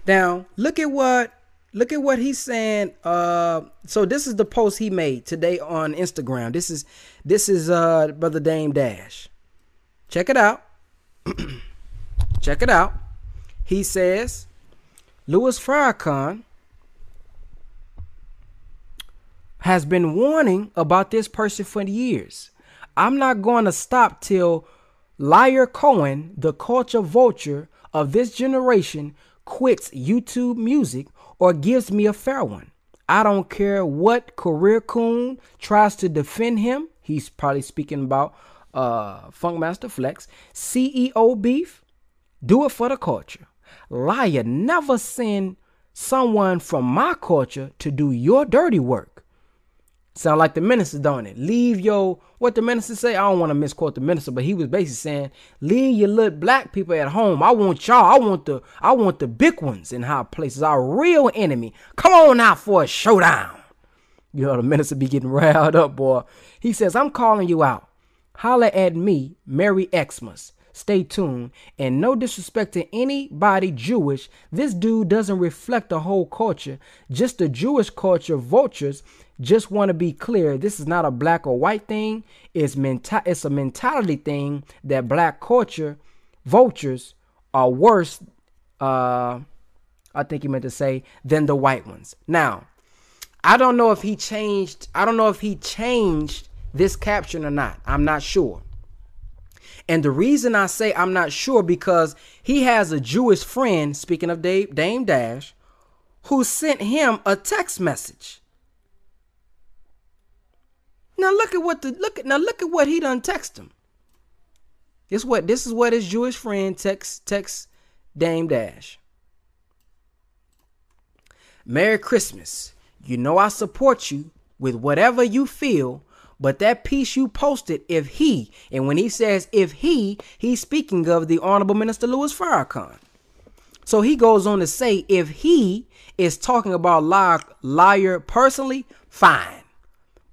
Now, look at what look at what he's saying. Uh so this is the post he made today on Instagram. This is this is uh Brother Dame Dash. Check it out. Check it out. He says, Louis Farrakhan has been warning about this person for years. I'm not going to stop till Lyor Cohen, the culture vulture of this generation, quits YouTube music or gives me a fair one. I don't care what career coon tries to defend him. He's probably speaking about uh, Funkmaster Flex. CEO beef, do it for the culture. Lyor, never send someone from my culture to do your dirty work. Sound like the minister, don't it? Leave your what the minister say. I don't want to misquote the minister, but he was basically saying, "Leave your little black people at home. I want y'all. I want the I want the big ones in high places. Our real enemy. Come on out for a showdown." You know the minister be getting riled up, boy. He says, "I'm calling you out. Holla at me, Merry Xmas." Stay tuned. And no disrespect to anybody Jewish, this dude doesn't reflect the whole culture, just the Jewish culture vultures just want to be clear this is not a black or white thing. It's menta- it's a mentality thing that black culture vultures are worse uh i think he meant to say than the white ones. Now i don't know if he changed i don't know if he changed this caption or not. I'm not sure and the reason i say i'm not sure because he has a jewish friend speaking of dave dame dash who sent him a text message now look at what the look at now look at what he done text him. This what this is what his Jewish friend text text Dame Dash. Merry Christmas. You know I support you with whatever you feel, but that piece you posted, if he, and when he says if he, he's speaking of the Honorable Minister Louis Farrakhan. So he goes on to say if he is talking about Lyor, Lyor personally, fine.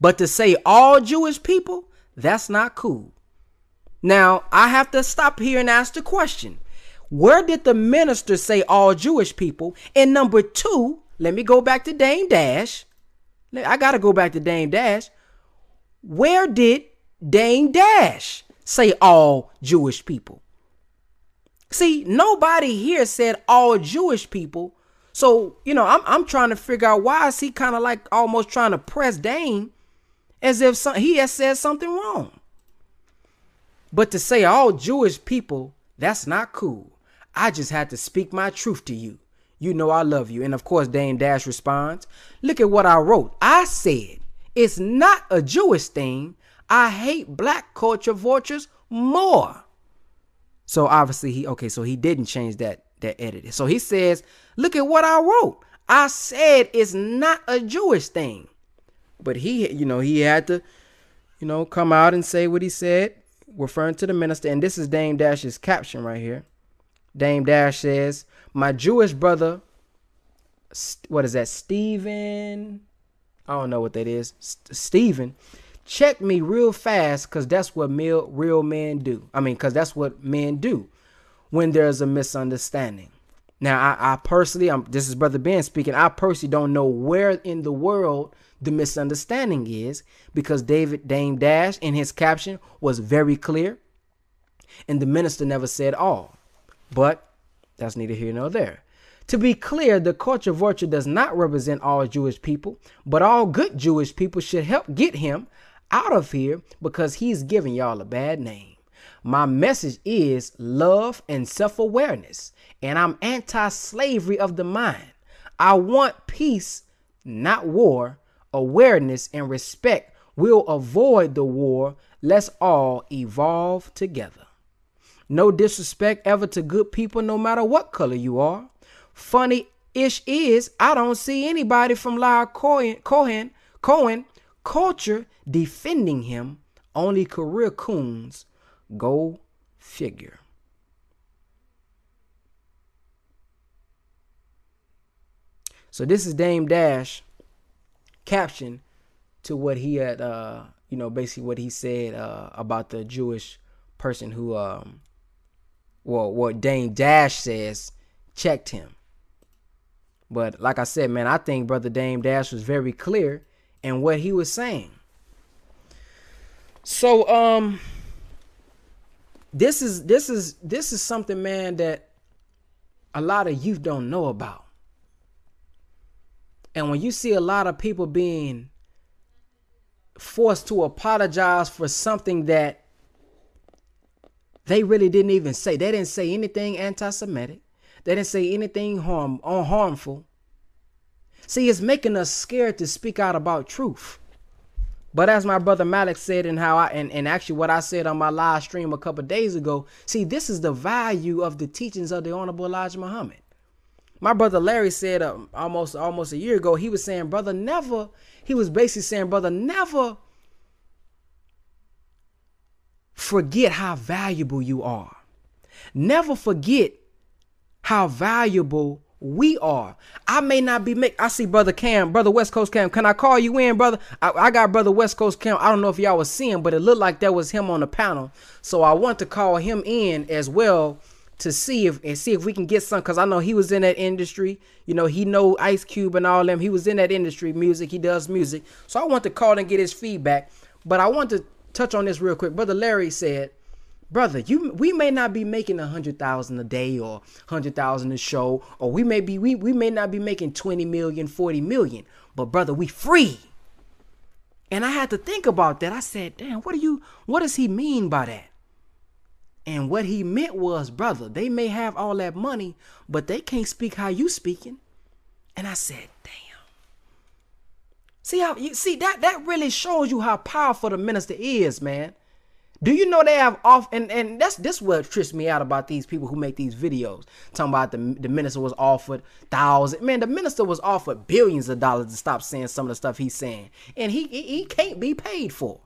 But to say all Jewish people, that's not cool. Now, I have to stop here and ask the question where did the minister say all Jewish people? And number two, let me go back to Dame Dash. I got to go back to Dame Dash. Where did Dame Dash say all Jewish people? See, nobody here said all Jewish people. So, you know, I'm, I'm trying to figure out why is he kind of like almost trying to press Dame as if some, he has said something wrong. But to say all Jewish people, that's not cool. I just had to speak my truth to you. You know I love you. And of course, Dame Dash responds, Look at what I wrote. I said, It's not a Jewish thing. I hate black culture vultures more. So obviously he okay, so he didn't change that that edit. So he says, Look at what I wrote. I said it's not a Jewish thing. But he, you know, he had to, you know, come out and say what he said, referring to the minister. And this is Dame Dash's caption right here. Dame Dash says, My Jewish brother, what is that, Stephen? I don't know what that is. St- Stephen, check me real fast because that's what real, real men do. I mean, because that's what men do when there's a misunderstanding. Now, I, I personally, I'm, this is Brother Ben speaking. I personally don't know where in the world the misunderstanding is because David Dame Dash in his caption was very clear and the minister never said all. But that's neither here nor there. To be clear, the culture vulture does not represent all Jewish people, but all good Jewish people should help get him out of here because he's giving y'all a bad name. My message is love and self awareness, and I'm anti slavery of the mind. I want peace, not war, awareness, and respect will avoid the war. Let's all evolve together. No disrespect ever to good people, no matter what color you are. Funny ish is I don't see anybody from Lyle Cohen, Cohen, Cohen culture defending him. Only career coons. Go figure. So this is Dame Dash caption to what he had, uh, you know, basically what he said uh, about the Jewish person who, um, well, what Dame Dash says checked him. But like I said, man, I think Brother Dame Dash was very clear in what he was saying. So, um, this is this is this is something, man, that a lot of youth don't know about. And when you see a lot of people being forced to apologize for something that they really didn't even say, they didn't say anything anti-Semitic. They didn't say anything harm harmful. See, it's making us scared to speak out about truth. But as my brother Malik said, and how I and, and actually what I said on my live stream a couple days ago, see, this is the value of the teachings of the Honorable Elijah Muhammad. My brother Larry said um, almost almost a year ago, he was saying, brother, never. He was basically saying, brother, never forget how valuable you are. Never forget how valuable we are. I may not be make. I see brother Cam, brother West Coast Cam. Can I call you in, brother? I, I got brother West Coast Cam. I don't know if y'all was seeing, but it looked like that was him on the panel. So I want to call him in as well to see if and see if we can get some. Cause I know he was in that industry. You know, he know Ice Cube and all them. He was in that industry, music. He does music. So I want to call and get his feedback. But I want to touch on this real quick. Brother Larry said brother you we may not be making a hundred thousand a day or hundred thousand a show or we may be we, we may not be making 20 million 40 million but brother we free. And i had to think about that. I said damn what do you what does he mean by that? And what he meant was brother they may have all that money but they can't speak how you speaking. And i said damn. See how you see that that really shows you how powerful the minister is man do you know they have off and and that's this what trips me out about these people who make these videos talking about the the minister was offered thousand man the minister was offered billions of dollars to stop saying some of the stuff he's saying and he he, he can't be paid for.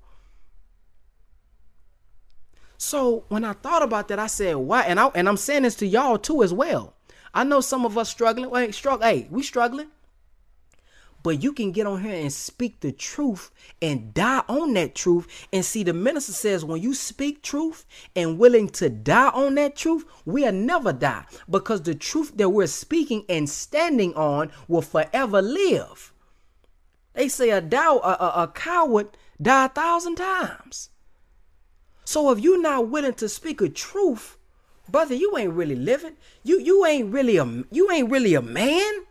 So when I thought about that, I said, "Why?" And I and I'm saying this to y'all too as well. I know some of us struggling. Wait, struggle. Hey, we struggling but you can get on here and speak the truth and die on that truth. And see the minister says when you speak truth and willing to die on that truth we'll never die. Because the truth that we're speaking and standing on will forever live. They say a, dow, a, a, a coward die a thousand times. So if you're not willing to speak a truth brother you ain't really living. You you ain't really a you ain't really a man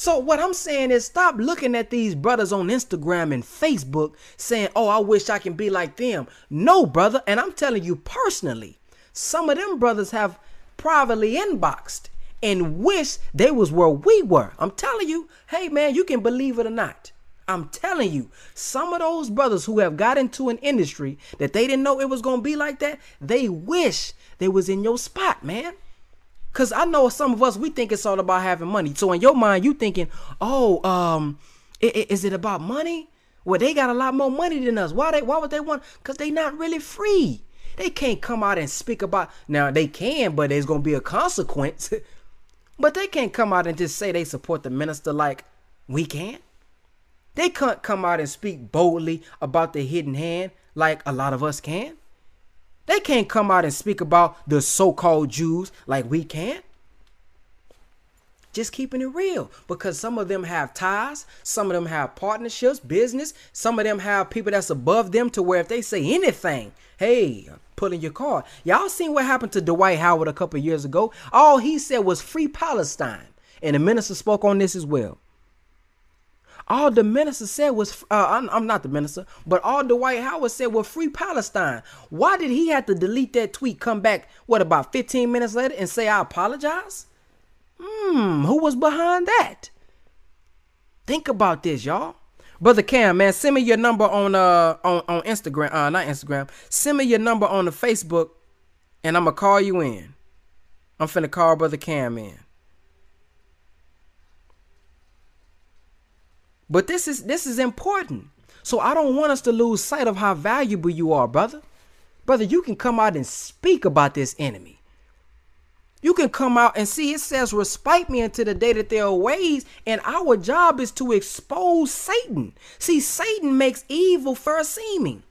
so what I'm saying is stop looking at these brothers on Instagram and Facebook saying, "Oh, I wish I can be like them." No, brother, and I'm telling you personally, some of them brothers have privately inboxed and wish they was where we were. I'm telling you, hey man, you can believe it or not. I'm telling you, some of those brothers who have got into an industry that they didn't know it was gonna be like that, they wish they was in your spot, man. Cause I know some of us we think it's all about having money. So in your mind, you thinking, oh, um, is it about money? Well, they got a lot more money than us. Why they? Why would they want? Cause they not really free. They can't come out and speak about. Now they can, but there's gonna be a consequence. but they can't come out and just say they support the minister like we can. They can't come out and speak boldly about the hidden hand like a lot of us can. They can't come out and speak about the so-called Jews like we can. Just keeping it real because some of them have ties, some of them have partnerships, business, some of them have people that's above them to where if they say anything, hey, pulling your card. Y'all seen what happened to Dwight Howard a couple years ago? All he said was free Palestine. And the minister spoke on this as well. All the minister said was, uh, I'm, I'm, not the minister, but all Dwight Howard said was free Palestine. Why did he have to delete that tweet, come back, what, about 15 minutes later and say, I apologize? Hmm, who was behind that? Think about this, y'all. Brother Cam, man, send me your number on uh on, on Instagram, uh not Instagram. Send me your number on the Facebook and I'm gonna call you in. I'm finna call Brother Cam in. But this is this is important. So I don't want us to lose sight of how valuable you are, brother. Brother, you can come out and speak about this enemy. You can come out and see it says, respite me until the day that there are ways, and our job is to expose Satan. See, Satan makes evil first seeming.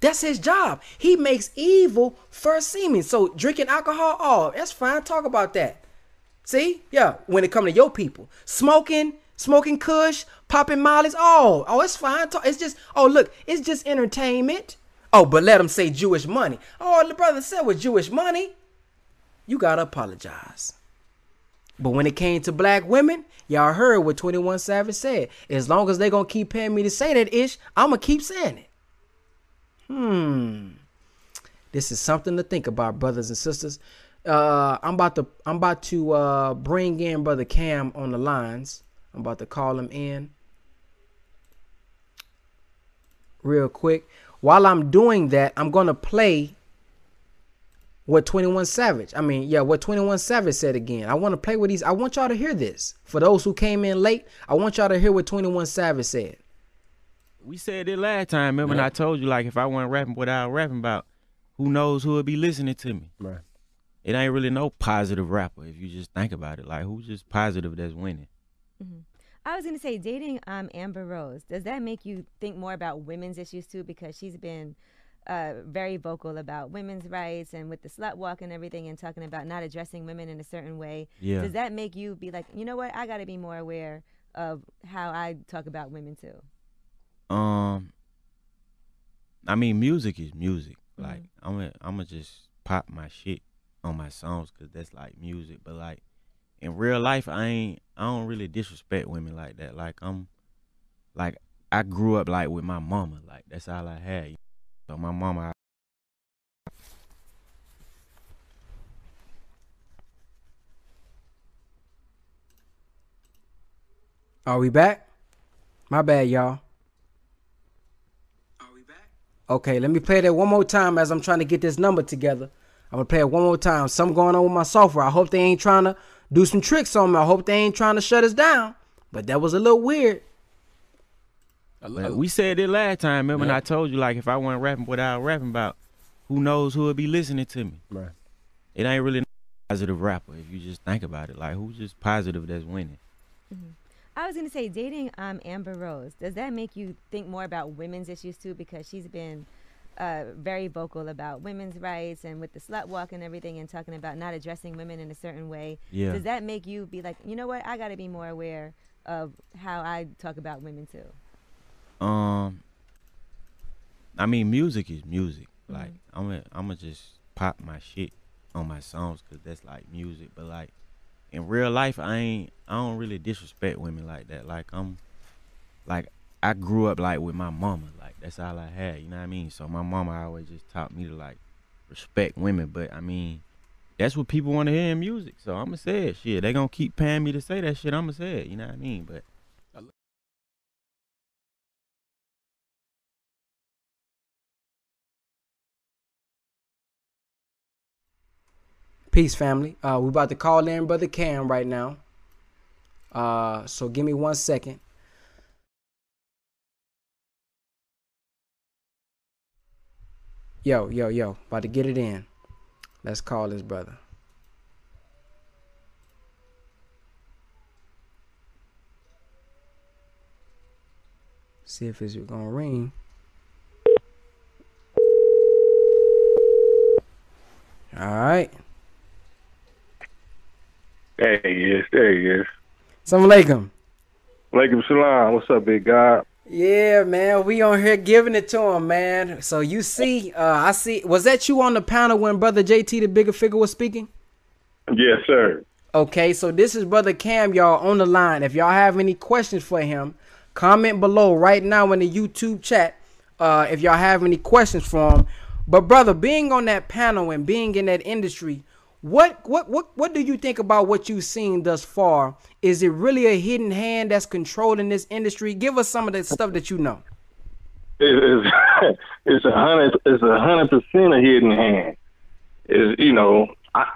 That's his job. He makes evil first seeming. So drinking alcohol, oh, that's fine. Talk about that. See? Yeah, when it come to your people. Smoking, smoking kush, popping mollies. Oh, oh, it's fine. It's just, oh, look, it's just entertainment. Oh, but let them say Jewish money. Oh, the brother said with Jewish money, you gotta apologize. But when it came to black women, y'all heard what 21 Savage said. As long as they gonna keep paying me to say that ish, I'ma keep saying it. Hmm. This is something to think about, brothers and sisters. Uh, I'm about to I'm about to uh, bring in brother Cam on the lines. I'm about to call him in. real quick. While I'm doing that, I'm gonna play what 21 Savage. I mean, yeah, what 21 Savage said again. I want to play with these. I want y'all to hear this. For those who came in late, I want y'all to hear what 21 Savage said. We said it last time. Remember, when I told you like if I wasn't rapping what I was rapping about, who knows who would be listening to me? Right. It ain't really no positive rapper if you just think about it. Like who's just positive that's winning? I was gonna say dating um, Amber Rose. Does that make you think more about women's issues too? Because she's been uh, very vocal about women's rights and with the slut walk and everything, and talking about not addressing women in a certain way. Yeah. Does that make you be like, you know what? I got to be more aware of how I talk about women too. Um, I mean, music is music. Like I'm gonna I'm gonna just pop my shit on my songs because that's like music. But like in real life, I ain't I don't really disrespect women like that. Like I'm like I grew up like with my mama. Like that's all I had. So my mama. I, Are we back? My bad, y'all. Are we back? Okay, let me play that one more time as I'm trying to get this number together. I'm gonna play it one more time. Something going on with my software. I hope they ain't trying to do some tricks on me. I hope they ain't trying to shut us down. But that was a little weird. but we said it last time. Remember, when I told you like if I wasn't rapping what I was rapping about, who knows who would be listening to me? Right. It ain't really no positive rapper if you just think about it. Like who's just positive that's winning? I was gonna say dating um, Amber Rose. Does that make you think more about women's issues too? Because she's been uh, very vocal about women's rights and with the slut walk and everything, and talking about not addressing women in a certain way. Yeah. Does that make you be like, you know what? I got to be more aware of how I talk about women too. Um, I mean, music is music. Like I'm gonna I'm gonna just pop my shit on my songs because that's like music. But like in real life, I ain't I don't really disrespect women like that. Like I'm like I grew up like with my mama. Like that's all I had. You know what I mean? So my mama always just taught me to like respect women. But I mean. That's what people want to hear in music, so I'ma say it. Shit, they gonna keep paying me to say that shit. I'ma say it. You know what I mean? But Peace, family. Uh, we about to call in brother Cam right now. Uh, so give me one second. Yo, yo, yo, about to get it in. Let's call this brother. See if it's gonna ring. All right. There he is. There he is. Assalamu alaikum. Alaikum salam. What's up, big guy? Yeah, man, we on here giving it to him, man. So you see, uh, I see. Was that you on the panel when brother JT, the Bigga Figga, was speaking? Yes, sir. Okay, so this is brother Cam, y'all on the line. If y'all have any questions for him, comment below right now in the YouTube chat. Uh, if y'all have any questions for him. But brother, being on that panel and being in that industry, what what what what do you think about what you've seen thus far? Is it really a hidden hand that's controlling this industry? Give us some of the stuff that you know. It's it's a hundred it's a hundred percent a hidden hand. Is you know, I,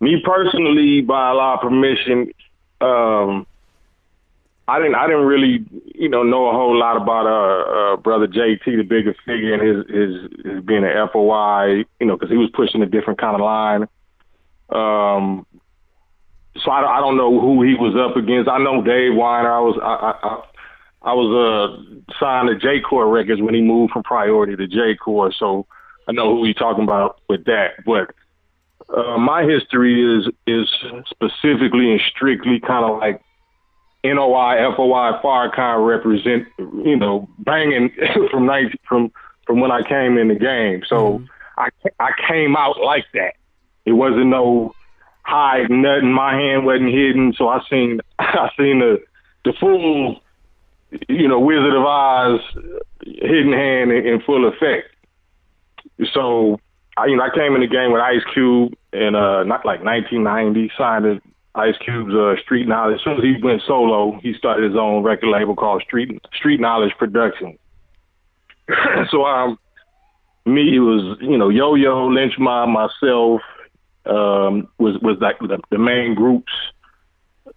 me personally, by a lot of permission, um, I didn't I didn't really you know know a whole lot about uh, uh brother JT, the Bigga Figga, and his his, his being an FOI, you know, because he was pushing a different kind of line. Um, so I, I don't know who he was up against. I know Dave Weiner. I was I I, I was uh signed to J Core Records when he moved from Priority to J Core, so I know who he's talking about with that. But uh, my history is is specifically and strictly kind of like NOI, FOI, Farrakhan represent, you know, banging from night from from when I came in the game. So I I came out like that. It wasn't no hide nothing. My hand wasn't hidden. So I seen I seen the the full, you know, Wizard of Oz hidden hand in, in full effect. So I you know I came in the game with Ice Cube in uh not like 1990, signed Ice Cube's uh, Street Knowledge. As soon as he went solo, he started his own record label called Street Street Knowledge Productions. so um, me it was you know Yo Yo, Lynch Mob, myself um, was was like the, the main groups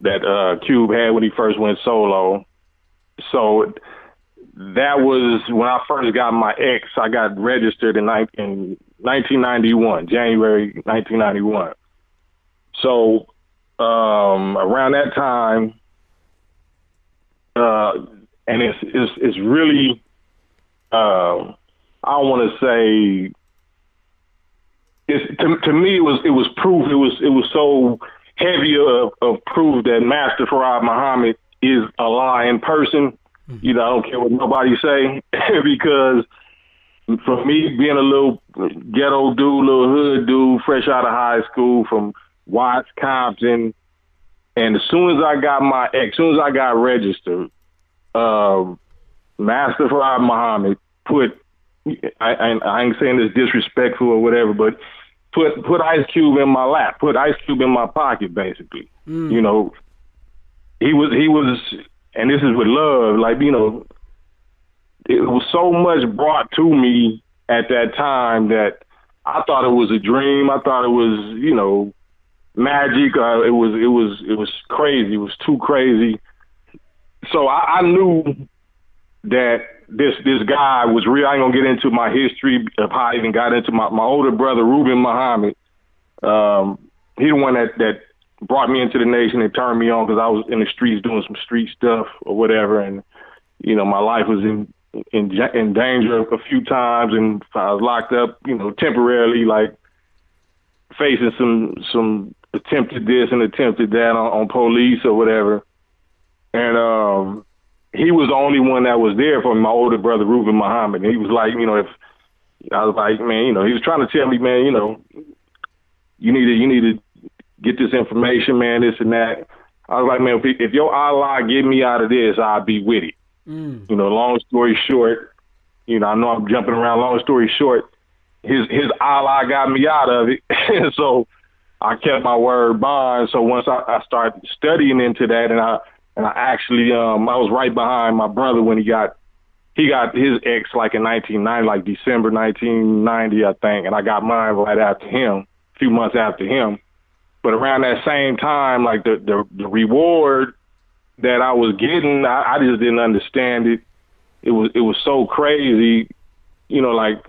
that uh, Cube had when he first went solo. So that was when I first got my ex. I got registered in, in 1991, January 1991. So um, around that time, uh, and it's it's it's really, uh, I don't want to say. To, to me, it was it was proof. It was it was so heavy of, of proof that Master Fard Muhammad is Allah in person. You know, I don't care what nobody say because for me being a little ghetto dude, little hood dude, fresh out of high school from Watts, Compton, and as soon as I got my, as soon as I got registered, um, Master Fard Muhammad put, I, I, I ain't saying this disrespectful or whatever, but put put Ice Cube in my lap, put Ice Cube in my pocket, basically. You know, he was he was, and this is with love, like you know, it was so much brought to me at that time that I thought it was a dream. I thought it was you know magic. Uh, it was it was it was crazy. It was too crazy. So I, I knew that this this guy was real. I ain't gonna get into my history of how I even got into my my older brother Ruben Muhammad. Um, he the one that that brought me into the nation and turned me on because I was in the streets doing some street stuff or whatever, and you know my life was in in in danger a few times, and I was locked up, you know, temporarily, like facing some some attempted this and attempted that on, on police or whatever, and um he was the only one that was there for my older brother Ruben Muhammad. And he was like, you know, if I was like, man, you know, he was trying to tell me, man, you know, you need to you need to get this information, man, this and that. I was like, man, if, if your Allah get me out of this, I'll be with it. Mm. You know, long story short, you know, I know I'm jumping around. Long story short, his his Allah got me out of it, so I kept my word bond. So once I, I started studying into that, and I and I actually um I was right behind my brother when he got he got his ex like in 1990, like December 1990, I think, and I got mine right after him, a few months after him. But around that same time, like the the, the reward that I was getting, I, I just didn't understand it. It was it was so crazy, you know, like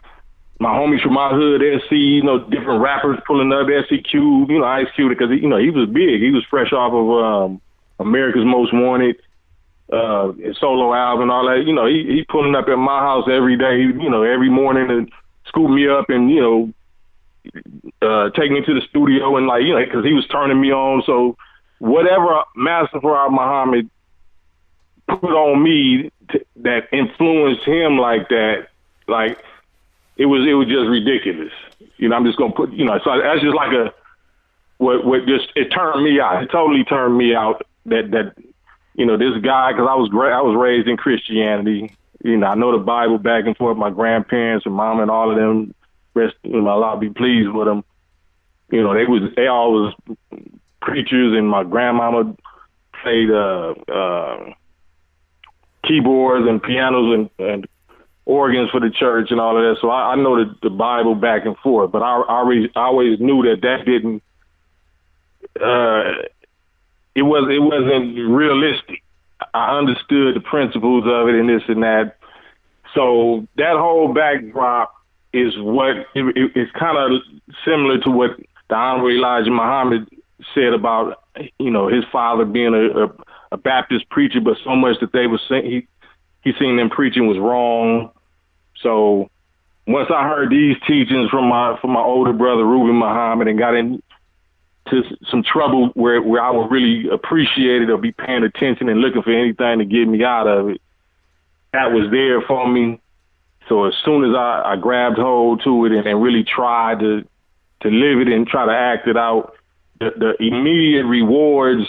my homies from my hood, SC, you know, different rappers pulling up, SC Cube, you know, Ice Cube, because you know he was big. He was fresh off of um, America's Most Wanted, uh, solo album, all that. You know, he he pulling up at my house every day, you know, every morning and scoop me up and you know, uh, take me to the studio and like you know, because he was turning me on. So whatever Master Fard Muhammad put on me t- that influenced him like that, like it was it was just ridiculous. You know, I'm just gonna put you know, so that's just like a what what just it turned me out. It totally turned me out that that you know this guy because I was I was raised in Christianity. You know, I know the Bible back and forth. My grandparents and mom and all of them, rest you know, Allah be pleased with them. You know, they was they all was preachers, and my grandmama played uh, uh, keyboards and pianos and, and organs for the church and all of that. So I, I know the, the Bible back and forth, but I, I always I always knew that that didn't. Uh, it was it wasn't realistic. I understood the principles of it and this and that. So that whole backdrop is what it, it, it's kind of similar to what the Honorable Elijah Muhammad said about you know his father being a, a, a Baptist preacher, but so much that they were saying he he seen them preaching was wrong. So once I heard these teachings from my from my older brother Ruben Muhammad and got into some trouble where where I would really appreciate it or be paying attention and looking for anything to get me out of it, that was there for me. So as soon as I, I grabbed hold to it and, and really tried to to live it and try to act it out, the, the immediate rewards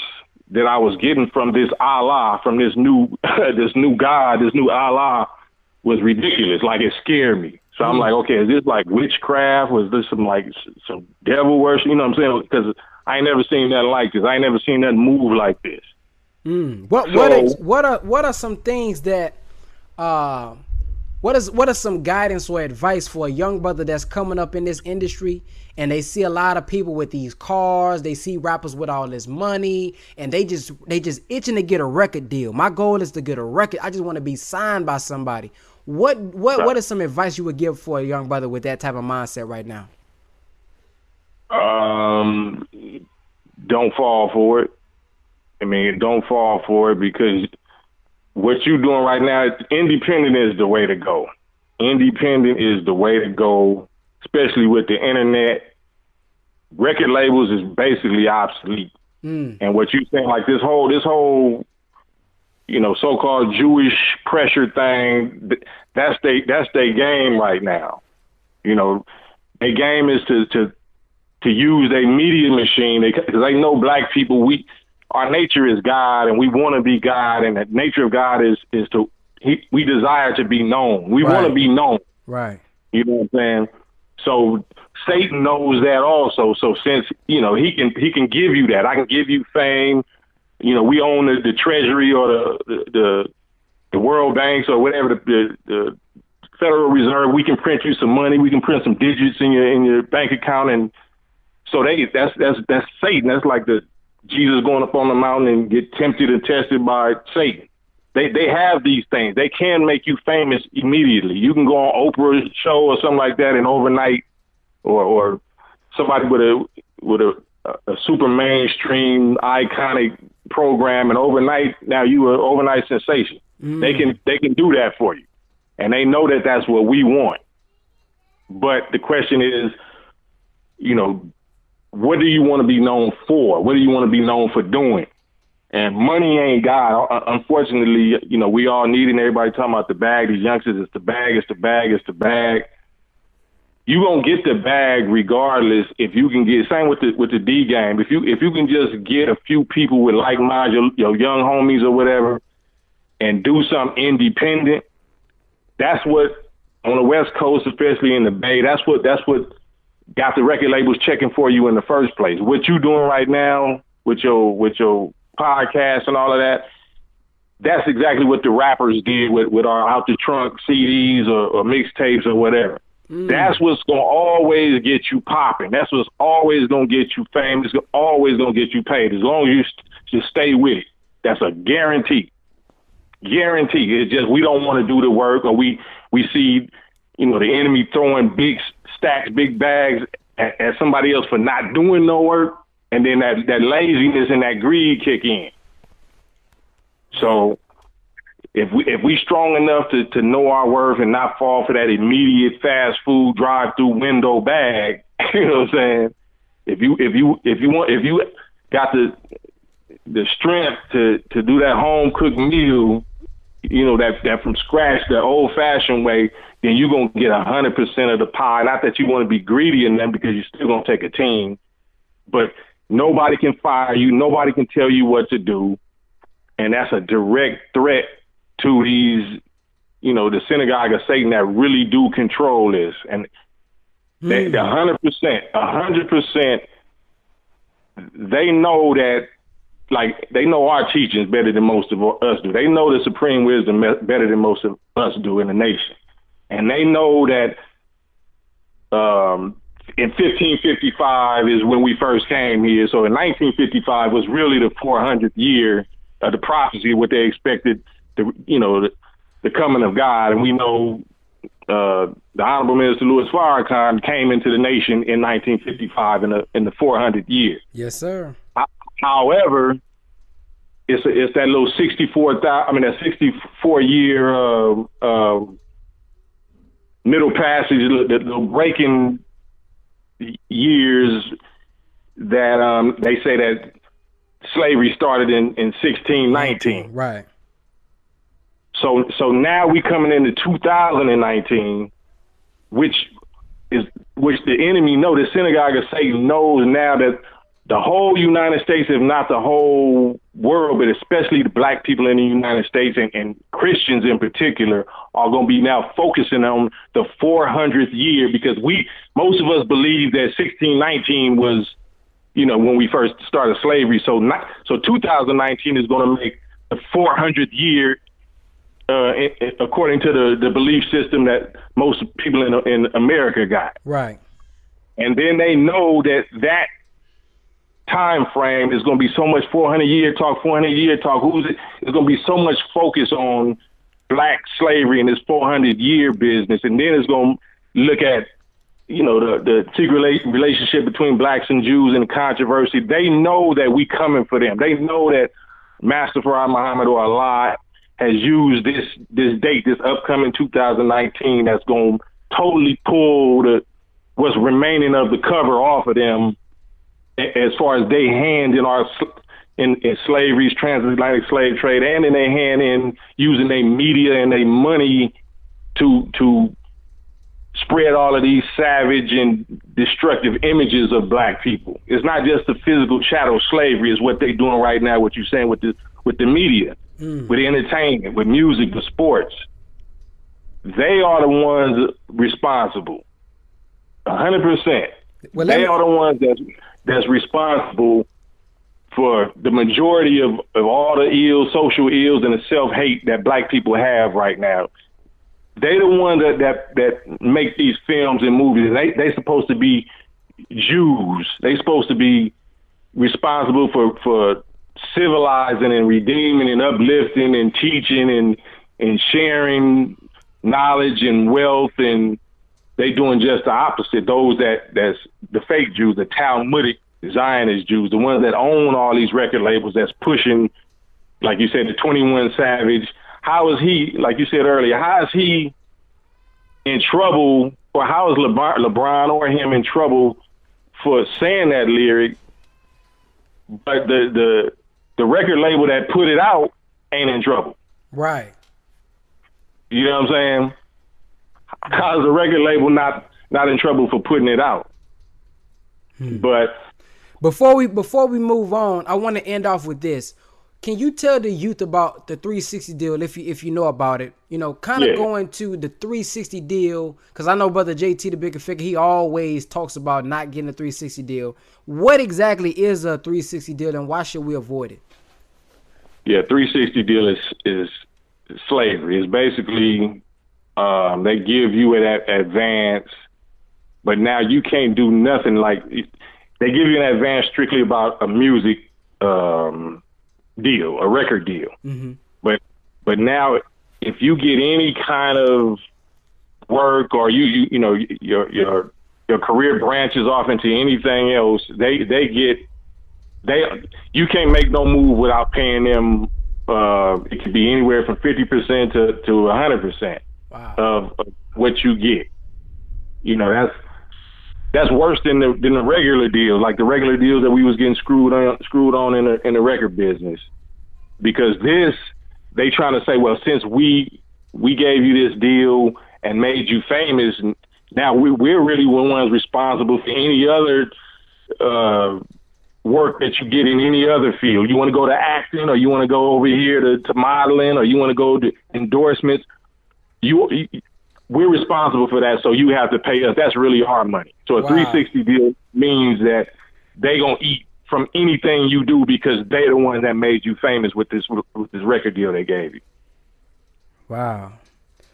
that I was getting from this Allah, from this new this new God, this new Allah, was ridiculous. Like it scared me. So I'm mm-hmm. like, okay, is this like witchcraft? Was this some like some devil worship? You know what I'm saying? Because I ain't never seen nothing like this. I ain't never seen nothing move like this. Mm. What what So- what are what are some things that uh What is what is some guidance or advice for a young brother that's coming up in this industry and they see a lot of people with these cars, they see rappers with all this money, and they just they just itching to get a record deal. My goal is to get a record. I just want to be signed by somebody. What what what is some advice you would give for a young brother with that type of mindset right now? Um, don't fall for it. I mean, don't fall for it because what you're doing right now, independent is the way to go. Independent is the way to go, especially with the internet. Record labels is basically obsolete. Mm. And what you saying, like this whole this whole, you know, so-called Jewish pressure thing, that's they that's their game right now. You know, their game is to to to use a media machine because they know black people we our nature is God and we want to be God and the nature of God is is to he, we desire to be known. We want to be known. Right. You know what I'm saying? So Satan knows that also. So since you know he can he can give you that. I can give you fame. You know we own the, the treasury or the the the, the World Banks or whatever the, the the Federal Reserve. We can print you some money. We can print some digits in your in your bank account and so they that's that's that's Satan. That's like the Jesus going up on the mountain and get tempted and tested by Satan. They they have these things. They can make you famous immediately. You can go on Oprah's show or something like that, and overnight, or or somebody with a with a a super mainstream iconic program, and overnight now you are overnight sensation. Mm. They can they can do that for you, and they know that that's what we want. But the question is, you know, what do you want to be known for? What do you want to be known for doing? And money ain't God. Uh, uh, unfortunately, you know, we all need it. Everybody talking about the bag. These youngsters, it's the bag, it's the bag, it's the bag. You gonna get the bag regardless if you can get. Same with the with the D game. If you if you can just get a few people with like minds, your, your young homies or whatever, and do something independent. That's what on the West Coast, especially in the Bay. That's what that's what got the record labels checking for you in the first place. What you doing right now with your with your podcast and all of that, that's exactly what the rappers did with, with our out the trunk CDs or, or mixtapes or whatever. Mm. That's what's gonna always get you popping. That's what's always gonna get you famous. It's always gonna get you paid as long as you st- just stay with it. That's a guarantee. Guarantee. It's just we don't want to do the work, or we we see, you know, the enemy throwing big stacks, big bags at, at somebody else for not doing no work, and then that that laziness and that greed kick in. So if we if we strong enough to, to know our worth and not fall for that immediate fast food drive through window bag, you know what I'm saying? If you if you if you want if you got the the strength to to do that home cooked meal, you know that that from scratch, the old fashioned way, then you're gonna get a hundred percent of the pie. Not that you want to be greedy in them because you're still gonna take a team, but nobody can fire you. Nobody can tell you what to do, and that's a direct threat to these, you know, the synagogue of Satan that really do control this. And they, hmm. the hundred percent, a hundred percent, they know that, like, they know our teachings better than most of us do. They know the supreme wisdom better than most of us do in the nation, and they know that. Um, in 1555 is when we first came here. So in 1955 was really the 400th year of the prophecy, what they expected, the you know, the, the coming of God, and we know uh, the Honorable Minister Louis Farrakhan came into the nation in 1955 in the in the 400th year. Yes, sir. However, it's a, it's that little 64 thousand. I mean, that 64 year uh, uh, middle passage, the, the, breaking years that um, they say that slavery started in in 1619. Right. So so now we coming into 2019, which is which the enemy know the synagogue of Satan knows now that the whole United States, if not the whole world, but especially the black people in the United States and, and Christians in particular, are going to be now focusing on the 400th year because we most of us believe that 1619 was, you know, when we first started slavery. So not, so 2019 is going to make the 400th year uh, according to the, the belief system that most people in in America got. Right. and then they know that that time frame. Is going to be so much 400 year talk 400 year talk. Who's it? Going to be so much focus on black slavery and this 400 year business. And then it's going to look at you know the the secret relationship between blacks and Jews and the controversy. They know that we coming for them. They know that Master Fard Muhammad or Allah has used this this date this upcoming 2019 that's going to totally pull the what's remaining of the cover off of them as far as they hand in our in, in slavery's transatlantic slave trade and in their hand in using their media and their money to to spread all of these savage and destructive images of black people. It's not just the physical chattel slavery is what they're doing right now, what you're saying with the with the media, mm. with entertainment, with music, with sports. They are the ones responsible. A hundred percent. Well, They me- are the ones that's that's responsible for the majority of, of all the ills, social ills, and the self hate that black people have right now. They the ones that, that that make these films and movies. They they supposed to be Jews. They supposed to be responsible for for civilizing and redeeming and uplifting and teaching and and sharing knowledge and wealth and they doing just the opposite. Those that that's the fake Jews, the Talmudic Zionist Jews, the ones that own all these record labels that's pushing, like you said, the Twenty One Savage. How is he? Like you said earlier, how is he in trouble, or how is LeBron, LeBron or him in trouble for saying that lyric? But the the the record label that put it out ain't in trouble. Right. You know what I'm saying? How's the record label not not in trouble for putting it out? Hmm. But Before we before we move on, I want to end off with this. Can you tell the youth about the 360 deal if you if you know about it? You know, kind of Yeah. going to the 360 deal because I know brother JT the Bigga Figga. He always talks about not getting a 360 deal. What exactly is a 360 deal and why should we avoid it? yeah, 360 deal is is slavery. It's basically um, they give you that advance, but now you can't do nothing. Like they give you an advance strictly about a music um, deal, a record deal. Mm-hmm. But but now if you get any kind of work or you you, you know your your your career branches off into anything else, they they get they you can't make no move without paying them. Uh, it could be anywhere from fifty percent to to hundred percent of, of what you get. You know that's that's worse than the than the regular deals, like the regular deals that we was getting screwed on screwed on in the in the record business. Because this, they trying to say, well, since we we gave you this deal and made you famous, now we we're really the ones responsible for any other uh, work that you get in any other field. You want to go to acting, or you want to go over here to, to modeling, or you want to go to endorsements. You, you we're responsible for that, so you have to pay us. That's really our money. So a Wow. 360 deal means that they gonna eat from anything you do because they're the ones that made you famous with this with this record deal they gave you. Wow.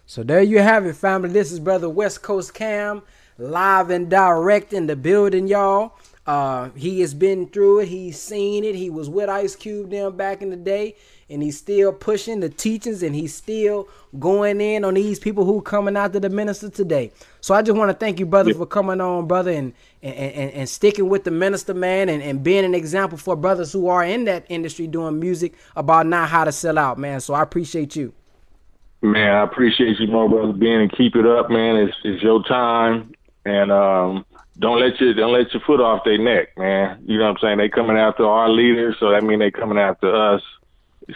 So there you have it, family. This is brother West Coast Cam, live and direct in the building, y'all. Uh, he has been through it. He's seen it. He was with Ice Cube them back in the day, and he's still pushing the teachings, and he's still going in on these people who coming after the minister today. So I just want to thank you, brother, for coming on, brother, and and, and, and sticking with the minister, man, and, and being an example for brothers who are in that industry doing music about not how to sell out, man. So I appreciate you. Man, I appreciate you, more brother, being and keep it up, man. It's it's your time, and um, don't let you don't let your foot off their neck, man. You know what I'm saying? They coming after our leaders, so that mean they coming after us.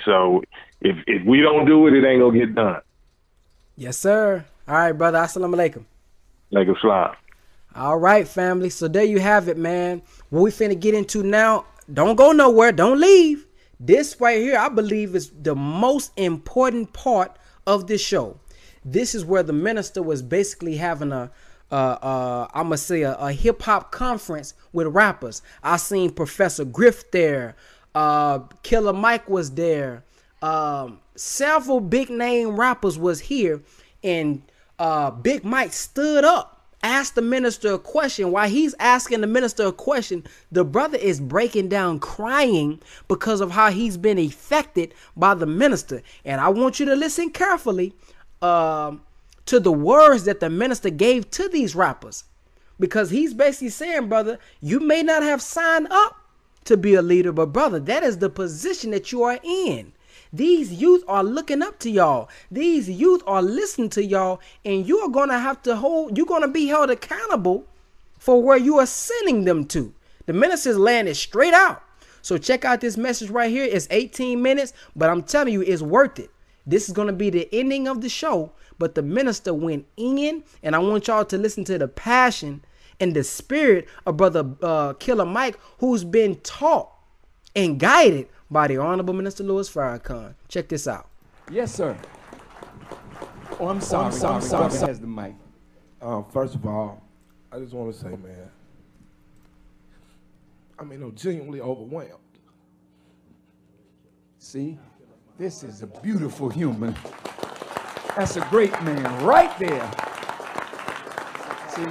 So if if we don't do it, it ain't gonna get done. Yes, sir. All right, brother. Assalamu alaikum. Like a slime. All right, family. So there you have it, man. What we finna get into now, don't go nowhere. Don't leave. This right here, I believe, is the most important part of this show. This is where the minister was basically having a, uh, uh, I'm gonna say a, a hip hop conference with rappers. I seen Professor Griff there. Uh, Killer Mike was there. um, several big name rappers was here, and uh, Big Mike stood up, asked the minister a question. While he's asking the minister a question, the brother is breaking down, crying because of how he's been affected by the minister. And I want you to listen carefully um, to the words that the minister gave to these rappers, because he's basically saying, brother, you may not have signed up to be a leader, but brother, that is the position that you are in. These youth are looking up to y'all. These youth are listening to y'all, and you are gonna have to hold. You're gonna be held accountable for where you are sending them to. The minister's landed straight out. So check out this message right here. It's 18 minutes, but I'm telling you, it's worth it. This is gonna be the ending of the show. But the minister went in, and I want y'all to listen to the passion and the spirit of brother uh, Killer Mike, who's been taught and guided by the Honorable Minister Louis Farrakhan. Check this out. Yes, sir. Oh, I'm sorry. I'm sorry. I'm sorry. Sorry. Has the mic. Um, first of all, I just want to say, man, I mean, I'm genuinely overwhelmed. See, this is a beautiful human. That's a great man right there. See,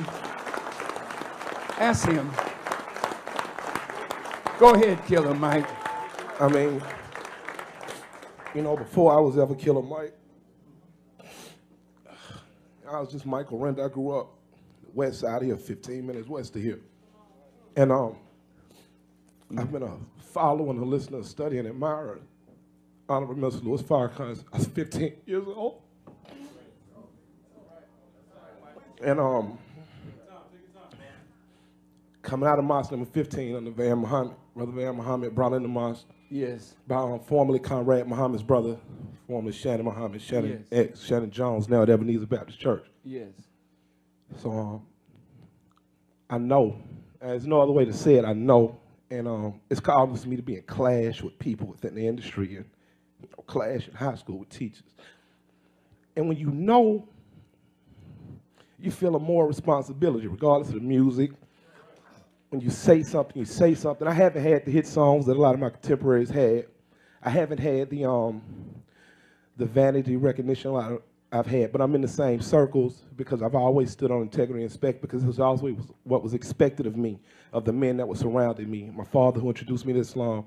ask him. Go ahead, Killer Mike. I mean, you know, before I was ever Killer Mike, I was just Michael Rend. I grew up west side here, 15 minutes west of here. And um, I've been a follower and a listener, a study and admirer. Honorable Mr. Louis Farrakhan. I was 15 years old. And um, coming out of mosque number 15 under Van Muhammad, Brother Van Muhammad brought in the mosque Yes. by um, formerly Conrad Muhammad's brother, formerly Shannon Muhammad, Shannon Yes. ex Shannon Jones, now at Ebenezer Baptist Church. Yes. So um, I know, there's no other way to say it. I know, and um, it's causing me to be in clash with people within the industry and you know, clash in high school with teachers. And when you know, you feel a more responsibility, regardless of the music. When you say something, you say something. I haven't had the hit songs that a lot of my contemporaries had. I haven't had the um, the vanity recognition a lot I've had, but I'm in the same circles because I've always stood on integrity and respect because it was always what was expected of me, of the men that were surrounding me. My father, who introduced me to Islam,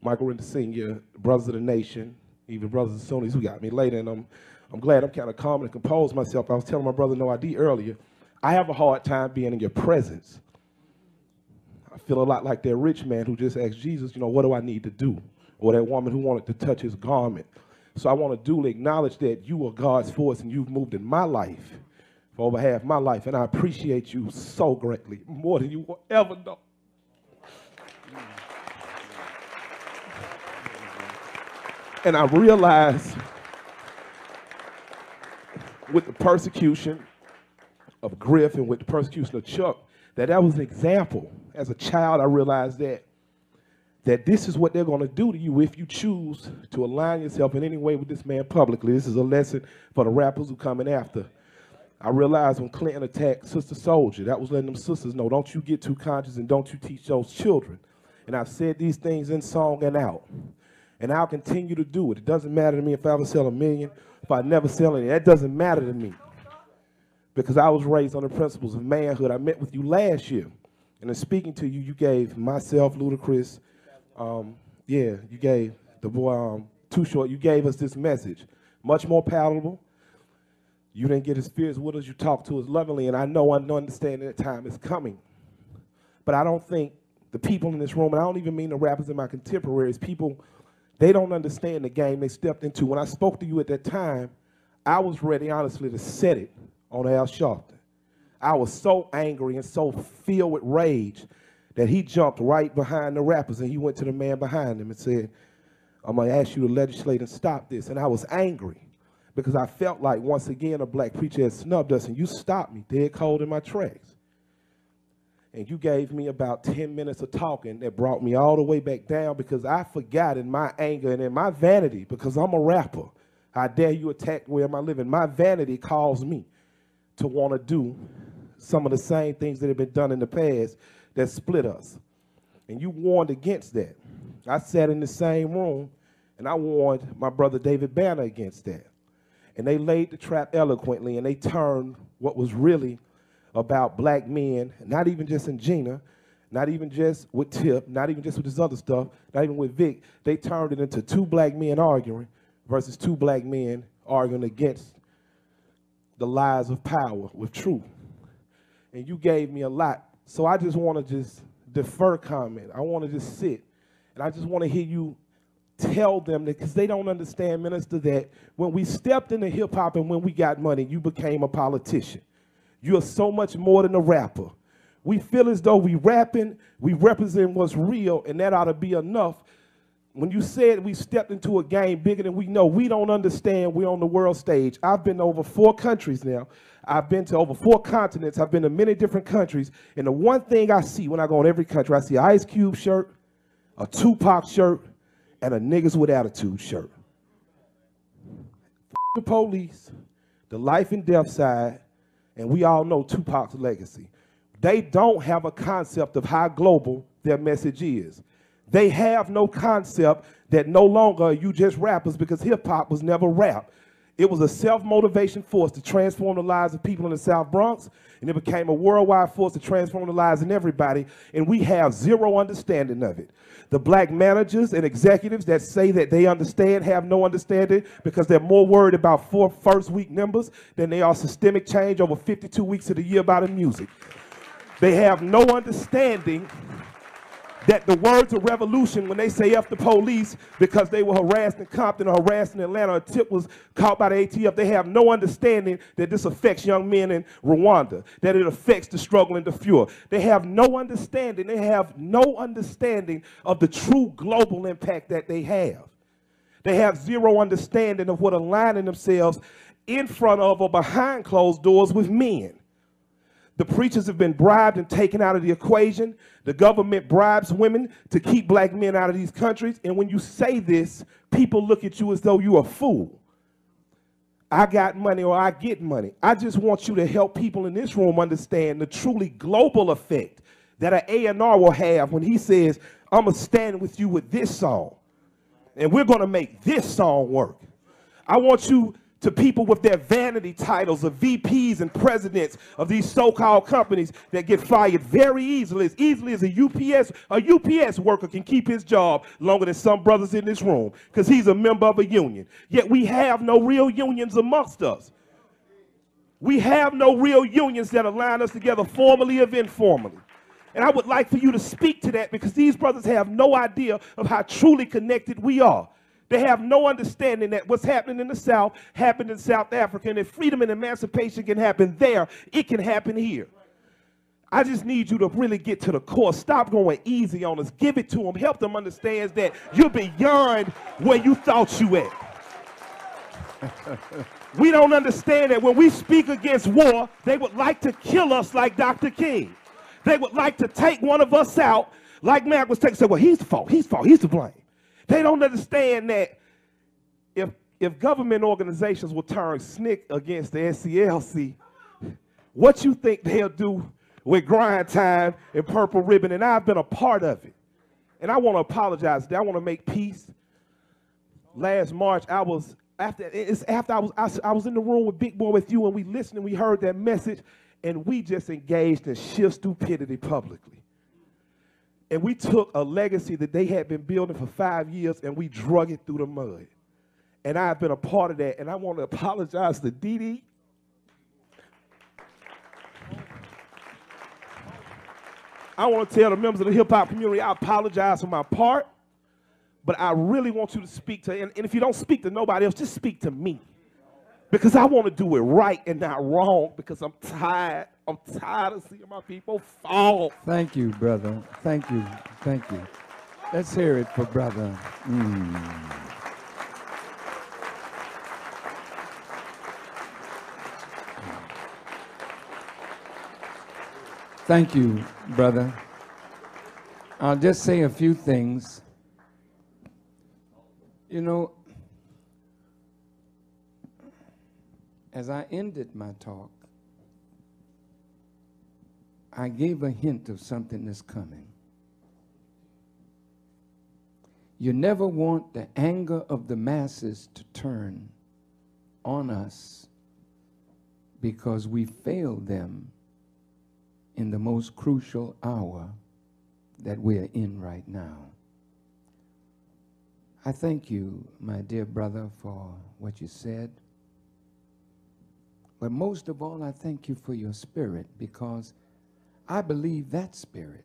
Michael Render Sr., Brothers of the Nation, even Brothers of Sunnis who got me later, and I'm, I'm glad I'm kind of calm and composed myself. I was telling my brother No ID earlier, I have a hard time being in your presence. I feel a lot like that rich man who just asked Jesus, you know, what do I need to do? Or that woman who wanted to touch his garment. So I want to duly acknowledge that you are God's force and you've moved in my life for over half my life. And I appreciate you so greatly, more than you will ever know. And I realize with the persecution of Griff and with the persecution of Chuck, that that was an example. As a child, I realized that that this is what they're going to do to you if you choose to align yourself in any way with this man publicly. This is a lesson for the rappers who coming after. I realized when Clinton attacked Sister Souljah, that was letting them sisters know, don't you get too conscious and don't you teach those children. And I've said these things in song and out. And I'll continue to do it. It doesn't matter to me if I ever sell a million, if I never sell any. That doesn't matter to me. Because I was raised on the principles of manhood. I met with you last year. And in speaking to you, you gave myself, Ludacris, um, yeah, you gave the boy um, Too Short, you gave us this message. Much more palatable. You didn't get his fears with us, you talked to us lovingly, and I know I understand that time is coming. But I don't think the people in this room, and I don't even mean the rappers and my contemporaries, people, they don't understand the game they stepped into. When I spoke to you at that time, I was ready, honestly, to set it on Al Sharpton. I was so angry and so filled with rage that he jumped right behind the rappers and he went to the man behind him and said, I'm gonna ask you to legislate and stop this. And I was angry because I felt like once again a black preacher had snubbed us and you stopped me dead cold in my tracks. And you gave me about 10 minutes of talking that brought me all the way back down because I forgot in my anger and in my vanity, because I'm a rapper. How dare you attack where am I living? My vanity calls me to want to do some of the same things that have been done in the past that split us. And you warned against that. I sat in the same room And I warned my brother David Banner against that. And they laid the trap eloquently and they turned what was really about black men, not even just in Jena, not even just with Tip, not even just with this other stuff, not even with Vick. They turned it into two black men arguing versus two black men arguing against the lies of power with truth. And you gave me a lot. So I just want to just defer comment. I want to just sit. And I just want to hear you tell them that because they don't understand, minister, that when we stepped into hip hop and when we got money, you became a politician. You are so much more than a rapper. We feel as though we rapping, we represent what's real, and that ought to be enough. When you said we stepped into a game bigger than we know, we don't understand we're on the world stage. I've been to over four countries now. I've been to over four continents. I've been to many different countries. And the one thing I see when I go in every country, I see an Ice Cube shirt, a Tupac shirt, and a Niggas with Attitude shirt. The police, the life and death side, and we all know Tupac's legacy. They don't have a concept of how global their message is. They have no concept that no longer are you just rappers because hip hop was never rap. It was a self motivation force to transform the lives of people in the South Bronx, and it became a worldwide force to transform the lives of everybody, and we have zero understanding of it. The black managers and executives that say that they understand have no understanding because they're more worried about four first week numbers than they are systemic change over 52 weeks of the year by the music. They have no understanding that the words of revolution, when they say F the police because they were harassed in Compton or harassed in Atlanta, or Tip was caught by the ATF, they have no understanding that this affects young men in Rwanda, that it affects the struggle in Darfur. They have no understanding, they have no understanding of the true global impact that they have. They have zero understanding of what aligning themselves in front of or behind closed doors with men. The preachers have been bribed and taken out of the equation. The government bribes women to keep black men out of these countries. And when you say this, people look at you as though you're a fool. I got money or I get money. I just want you to help people in this room understand the truly global effect that an A&R will have when he says, I'm going to stand with you with this song. And we're going to make this song work. I want you to people with their vanity titles of VPs and presidents of these so-called companies that get fired very easily, as easily as a UPS, a UPS worker can keep his job longer than some brothers in this room because he's a member of a union. Yet we have no real unions amongst us. We have no real unions that align us together formally or informally. And I would like for you to speak to that because these brothers have no idea of how truly connected we are. They have no understanding that what's happening in the South happened in South Africa, and if freedom and emancipation can happen there, it can happen here. I just need you to really get to the core. Stop going easy on us. Give it to them. Help them understand that you're beyond where you thought you at. we don't understand that when we speak against war, they would like to kill us like Dr. King. They would like to take one of us out like Mac was taking. Say, well, he's the fault. He's the fault. He's to blame. They don't understand that if if government organizations will turn SNCC against the SCLC, what you think they'll do with grind time and purple ribbon, and I've been a part of it. And I want to apologize. I want to make peace. Last March, I was after it's after I was I, I was in the room with Big Boi with you, and we listened and we heard that message, and we just engaged in sheer stupidity publicly. And we took a legacy that they had been building for five years and we drug it through the mud. And I've been a part of that. And I want to apologize to Dee Dee. I want to tell the members of the hip hop community I apologize for my part, but I really want you to speak to, and, and if you don't speak to nobody else, just speak to me. Because I want to do it right and not wrong because I'm tired. I'm tired of seeing my people fall. Thank you, brother. Thank you. Thank you. Let's hear it for brother. Mm. Thank you, brother. I'll just say a few things. You know, as I ended my talk, I gave a hint of something that's coming. You never want the anger of the masses to turn on us because we failed them in the most crucial hour that we're in right now. I thank you, my dear brother, for what you said. But most of all, I thank you for your spirit because I believe that spirit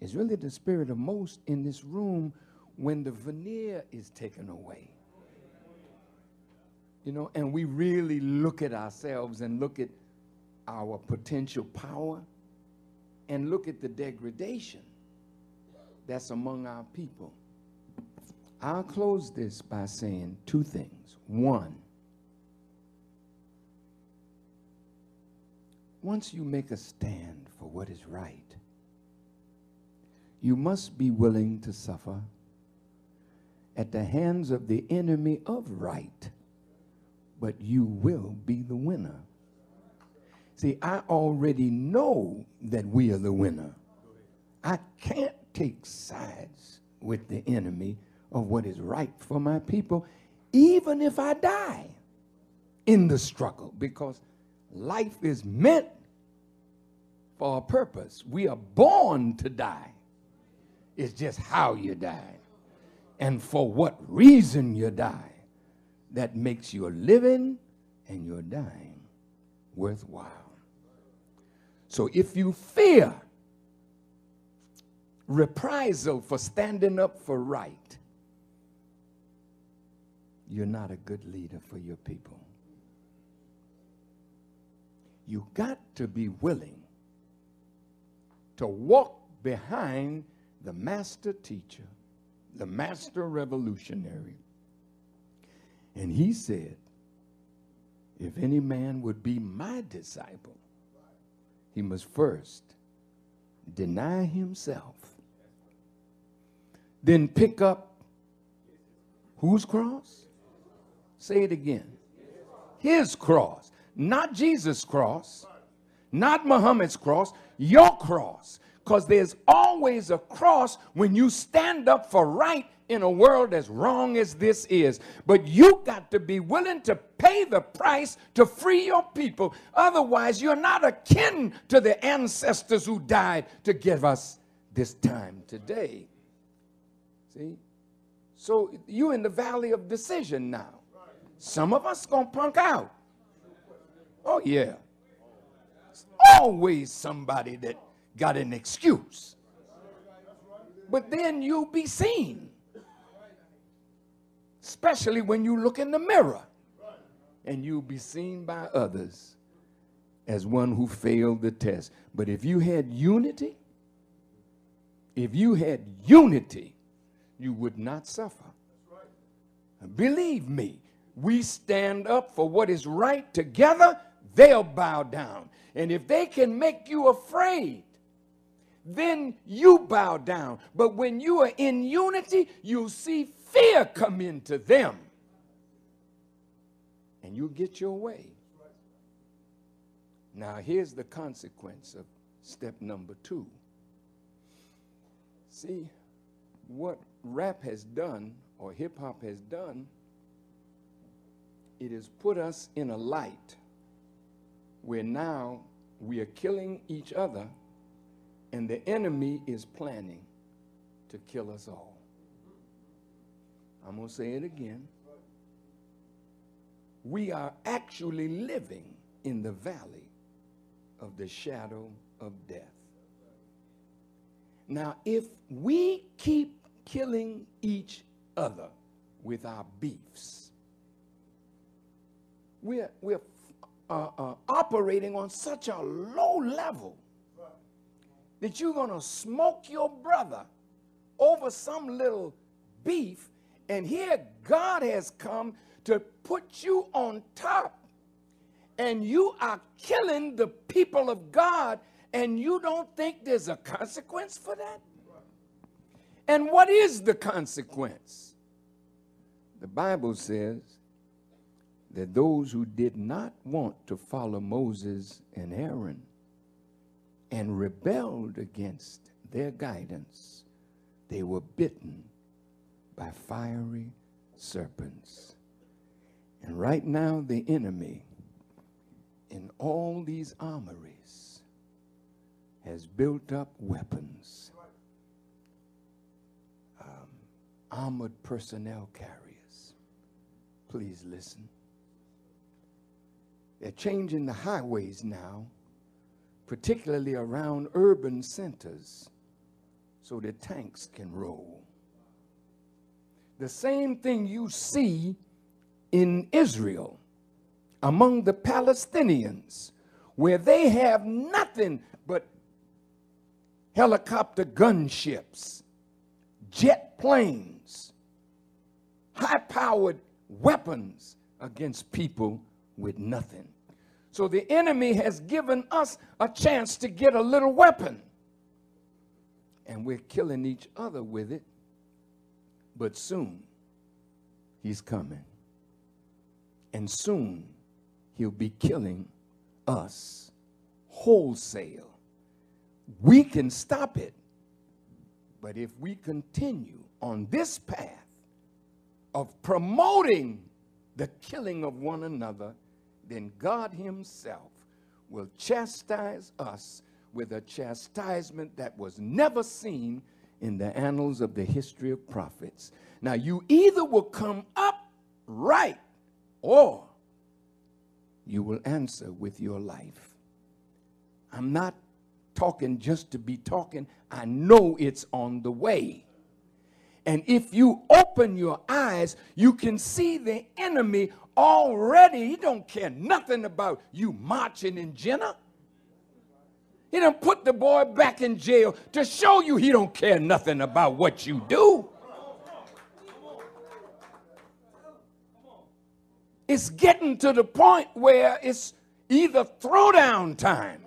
is really the spirit of most in this room when the veneer is taken away. You know, and we really look at ourselves and look at our potential power and look at the degradation that's among our people. I'll close this by saying two things. One, once you make a stand for what is right, you must be willing to suffer at the hands of the enemy of right, but you will be the winner. See, I already know that we are the winner. I can't take sides with the enemy of what is right for my people, even if I die in the struggle, because life is meant for a purpose. We are born to die. It's just how you die and for what reason you die that makes your living and your dying worthwhile. So if you fear reprisal for standing up for right, you're not a good leader for your people. You got to be willing to walk behind the master teacher, the master revolutionary. And he said, if any man would be my disciple, he must first deny himself, then pick up whose cross? Say it again. His cross, not Jesus' cross, not Muhammad's cross, your cross. Because there's always a cross when you stand up for right in a world as wrong as this is. But you got to be willing to pay the price to free your people. Otherwise, you're not akin to the ancestors who died to give us this time today. See? So you in the valley of decision now. Some of us gonna punk out. Oh yeah. Always somebody that got an excuse. But then you'll be seen. Especially when you look in the mirror. And you'll be seen by others as one who failed the test. But if you had unity, if you had unity, you would not suffer. Believe me, we stand up for what is right together, they'll bow down. And if they can make you afraid, then you bow down. But when you are in unity, you'll see fear come into them. And you'll get your way. Now, here's the consequence of step number two. See, what rap has done, or hip hop has done, it has put us in a light where now we are killing each other and the enemy is planning to kill us all. I'm going to say it again. We are actually living in the valley of the shadow of death. Now, if we keep killing each other with our beefs, we're, we're uh, uh, operating on such a low level that you're going to smoke your brother over some little beef, and here God has come to put you on top, and you are killing the people of God, and you don't think there's a consequence for that? And what is the consequence? The Bible says that those who did not want to follow Moses and Aaron and rebelled against their guidance, they were bitten by fiery serpents. And right now, the enemy in all these armories has built up weapons, um, armored personnel carriers. Please listen. They're changing the highways now, particularly around urban centers, so that tanks can roll. The same thing you see in Israel among the Palestinians, where they have nothing but helicopter gunships, jet planes, high powered weapons against people with nothing. So the enemy has given us a chance to get a little weapon. And we're killing each other with it. But soon, he's coming. And soon, he'll be killing us wholesale. We can stop it. But if we continue on this path of promoting the killing of one another, then God Himself will chastise us with a chastisement that was never seen in the annals of the history of prophets. Now, you either will come up right or you will answer with your life. I'm not talking just to be talking, I know it's on the way. And if you open your eyes, you can see the enemy already. He don't care nothing about you marching in Jena. He done put the boy back in jail to show you he don't care nothing about what you do. It's getting to the point where it's either throwdown time.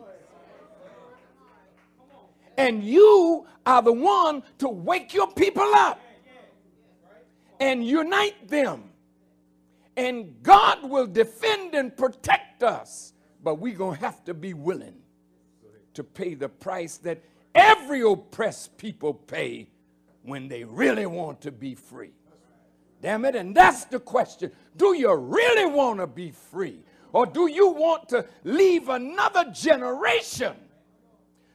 And you are the one to wake your people up and unite them. And God will defend and protect us. But we're going to have to be willing to pay the price that every oppressed people pay when they really want to be free. Damn it. And that's the question. Do you really want to be free? Or do you want to leave another generation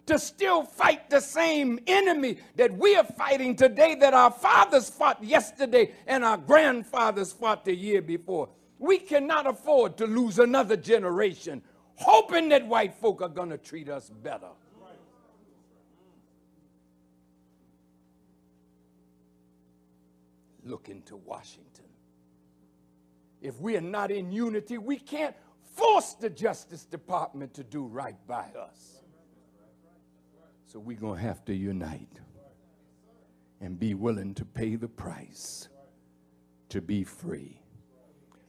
to still fight the same enemy that we are fighting today that our fathers fought yesterday and our grandfathers fought the year before? We cannot afford to lose another generation hoping that white folk are going to treat us better. Look into Washington. If we are not in unity, we can't force the Justice Department to do right by us. So we're going to have to unite and be willing to pay the price to be free.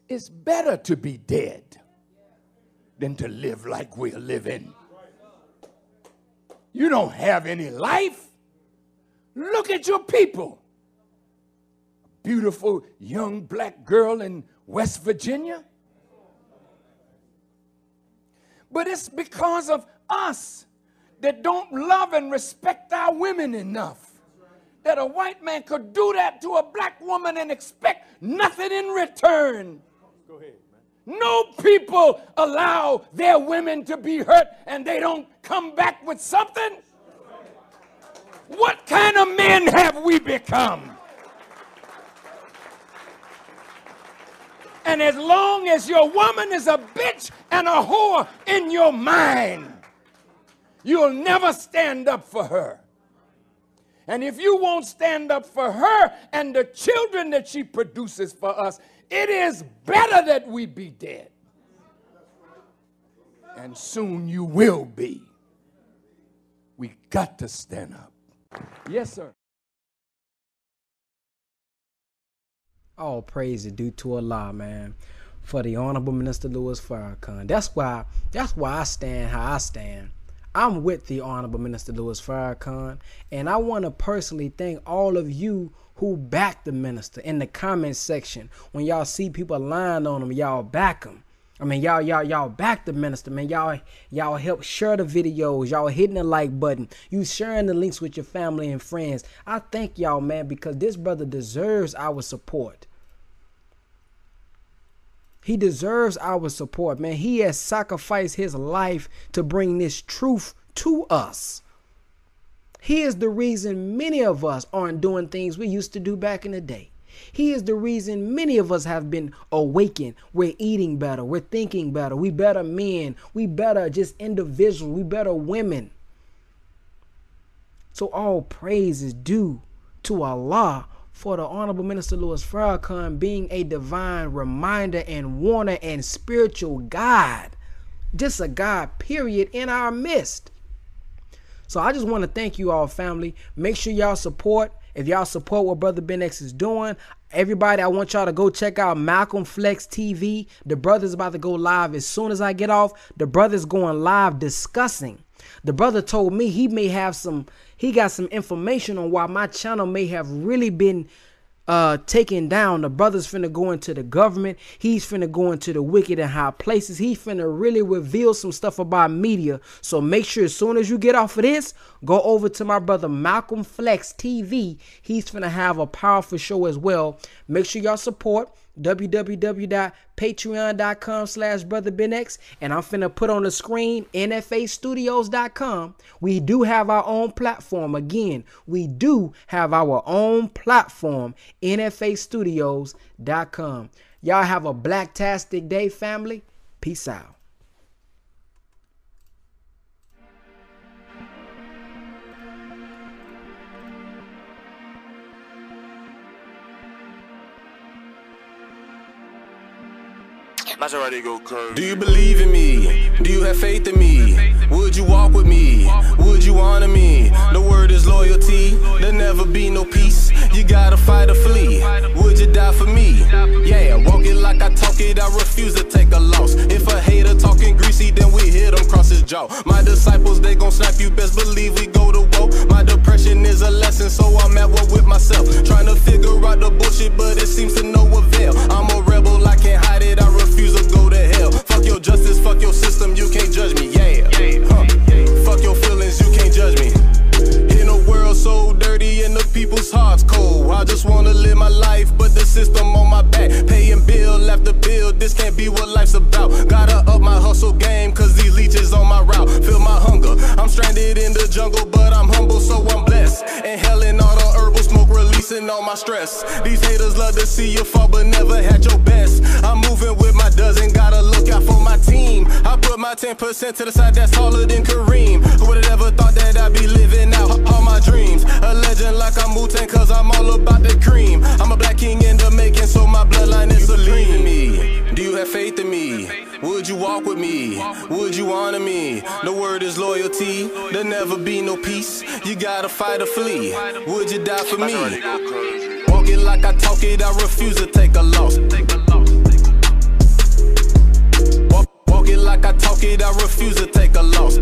It's better to be dead than to live like we're living. You don't have any life. Look at your people. Beautiful young black girl in West Virginia. But it's because of us that don't love and respect our women enough. That a white man could do that to a black woman and expect nothing in return. Go ahead. No people allow their women to be hurt and they don't come back with something. What kind of men have we become? And as long as your woman is a bitch and a whore in your mind, you'll never stand up for her. And if you won't stand up for her and the children that she produces for us, it is better that we be dead. And soon you will be. We got to stand up. Yes, sir. All praise is due to Allah, man. For the Honorable Minister Louis Farrakhan. That's why that's why I stand how I stand. I'm with the Honorable Minister Louis Farrakhan, and I want to personally thank all of you who back the minister in the comment section. When y'all see people lying on him, y'all back him. I mean, y'all, y'all, y'all back the minister, man. Y'all, y'all help share the videos. Y'all hitting the like button. You sharing the links with your family and friends. I thank y'all, man, because this brother deserves our support. He deserves our support, man. He has sacrificed his life to bring this truth to us. He is the reason many of us aren't doing things we used to do back in the day. He is the reason many of us have been awakened. We're eating better. We're thinking better. We better men. We better just individuals. We better women. So all praise is due to Allah for the Honorable Minister Louis Farrakhan being a divine reminder and warner and spiritual guide. Just a God, period, in our midst. So I just want to thank you all, family. Make sure y'all support. If y'all support what Brother Ben X is doing, everybody, I want y'all to go check out Malcolm Flex TV. The brother's about to go live as soon as I get off. The brother's going live discussing. The brother told me he may have some he got some information on why my channel may have really been uh taken down. The brother's finna go into the government. He's finna go into the wicked and high places. He finna really reveal some stuff about media. So make sure as soon as you get off of this, go over to my brother Malcolm Flex TV. He's finna have a powerful show as well. Make sure y'all support www.patreon.com slash brother benx and i'm finna put on the screen nfastudios.com we do have our own platform. Again we do have our own platform nfastudios.com y'all have a blacktastic day family. Peace out Maserati go curve. Do you believe in me? Do you have faith in me? Would you walk with me? Would you honor me? The word is loyalty. There'll never be no peace. You gotta fight or flee. Would you die for me? Yeah, walk it like I talk it. I refuse to take a loss. If a hater talking greasy, then we hit him cross his jaw. My disciples, they gon' snap you. Best believe we go to war. My depression is a lesson, so I'm at war with myself. Trying to figure out the bullshit, but it seems to no avail. I'm a rebel, I can't hide it. I Fuck your justice, fuck your system, you can't judge me. Yeah. Huh. Fuck your feelings, you can't judge me. So dirty and the people's hearts cold. I just wanna live my life, but the system on my back. Paying bill after bill, this can't be what life's about. Gotta up my hustle game, cause these leeches on my route. Feel my hunger. I'm stranded in the jungle, but I'm humble, so I'm blessed. Inhaling all the herbal smoke, releasing all my stress. These haters love to see you fall, but never had your best. I'm moving with my dozen, gotta look out for my team. I put my 10% to the side, that's taller than Kareem. Who would've ever thought that I'd be living out all my dreams? dreams. A legend like I'm wu cause I'm all about the cream. I'm a black king in the making, so my bloodline is Celine. me. Do you have faith in me? Would you walk with me? Would you honor me? The word is loyalty. There'll never be no peace. You gotta fight or flee. Would you die for me? Walk it like I talk it. I refuse to take a loss. Walk it like I talk it. I refuse to take a loss.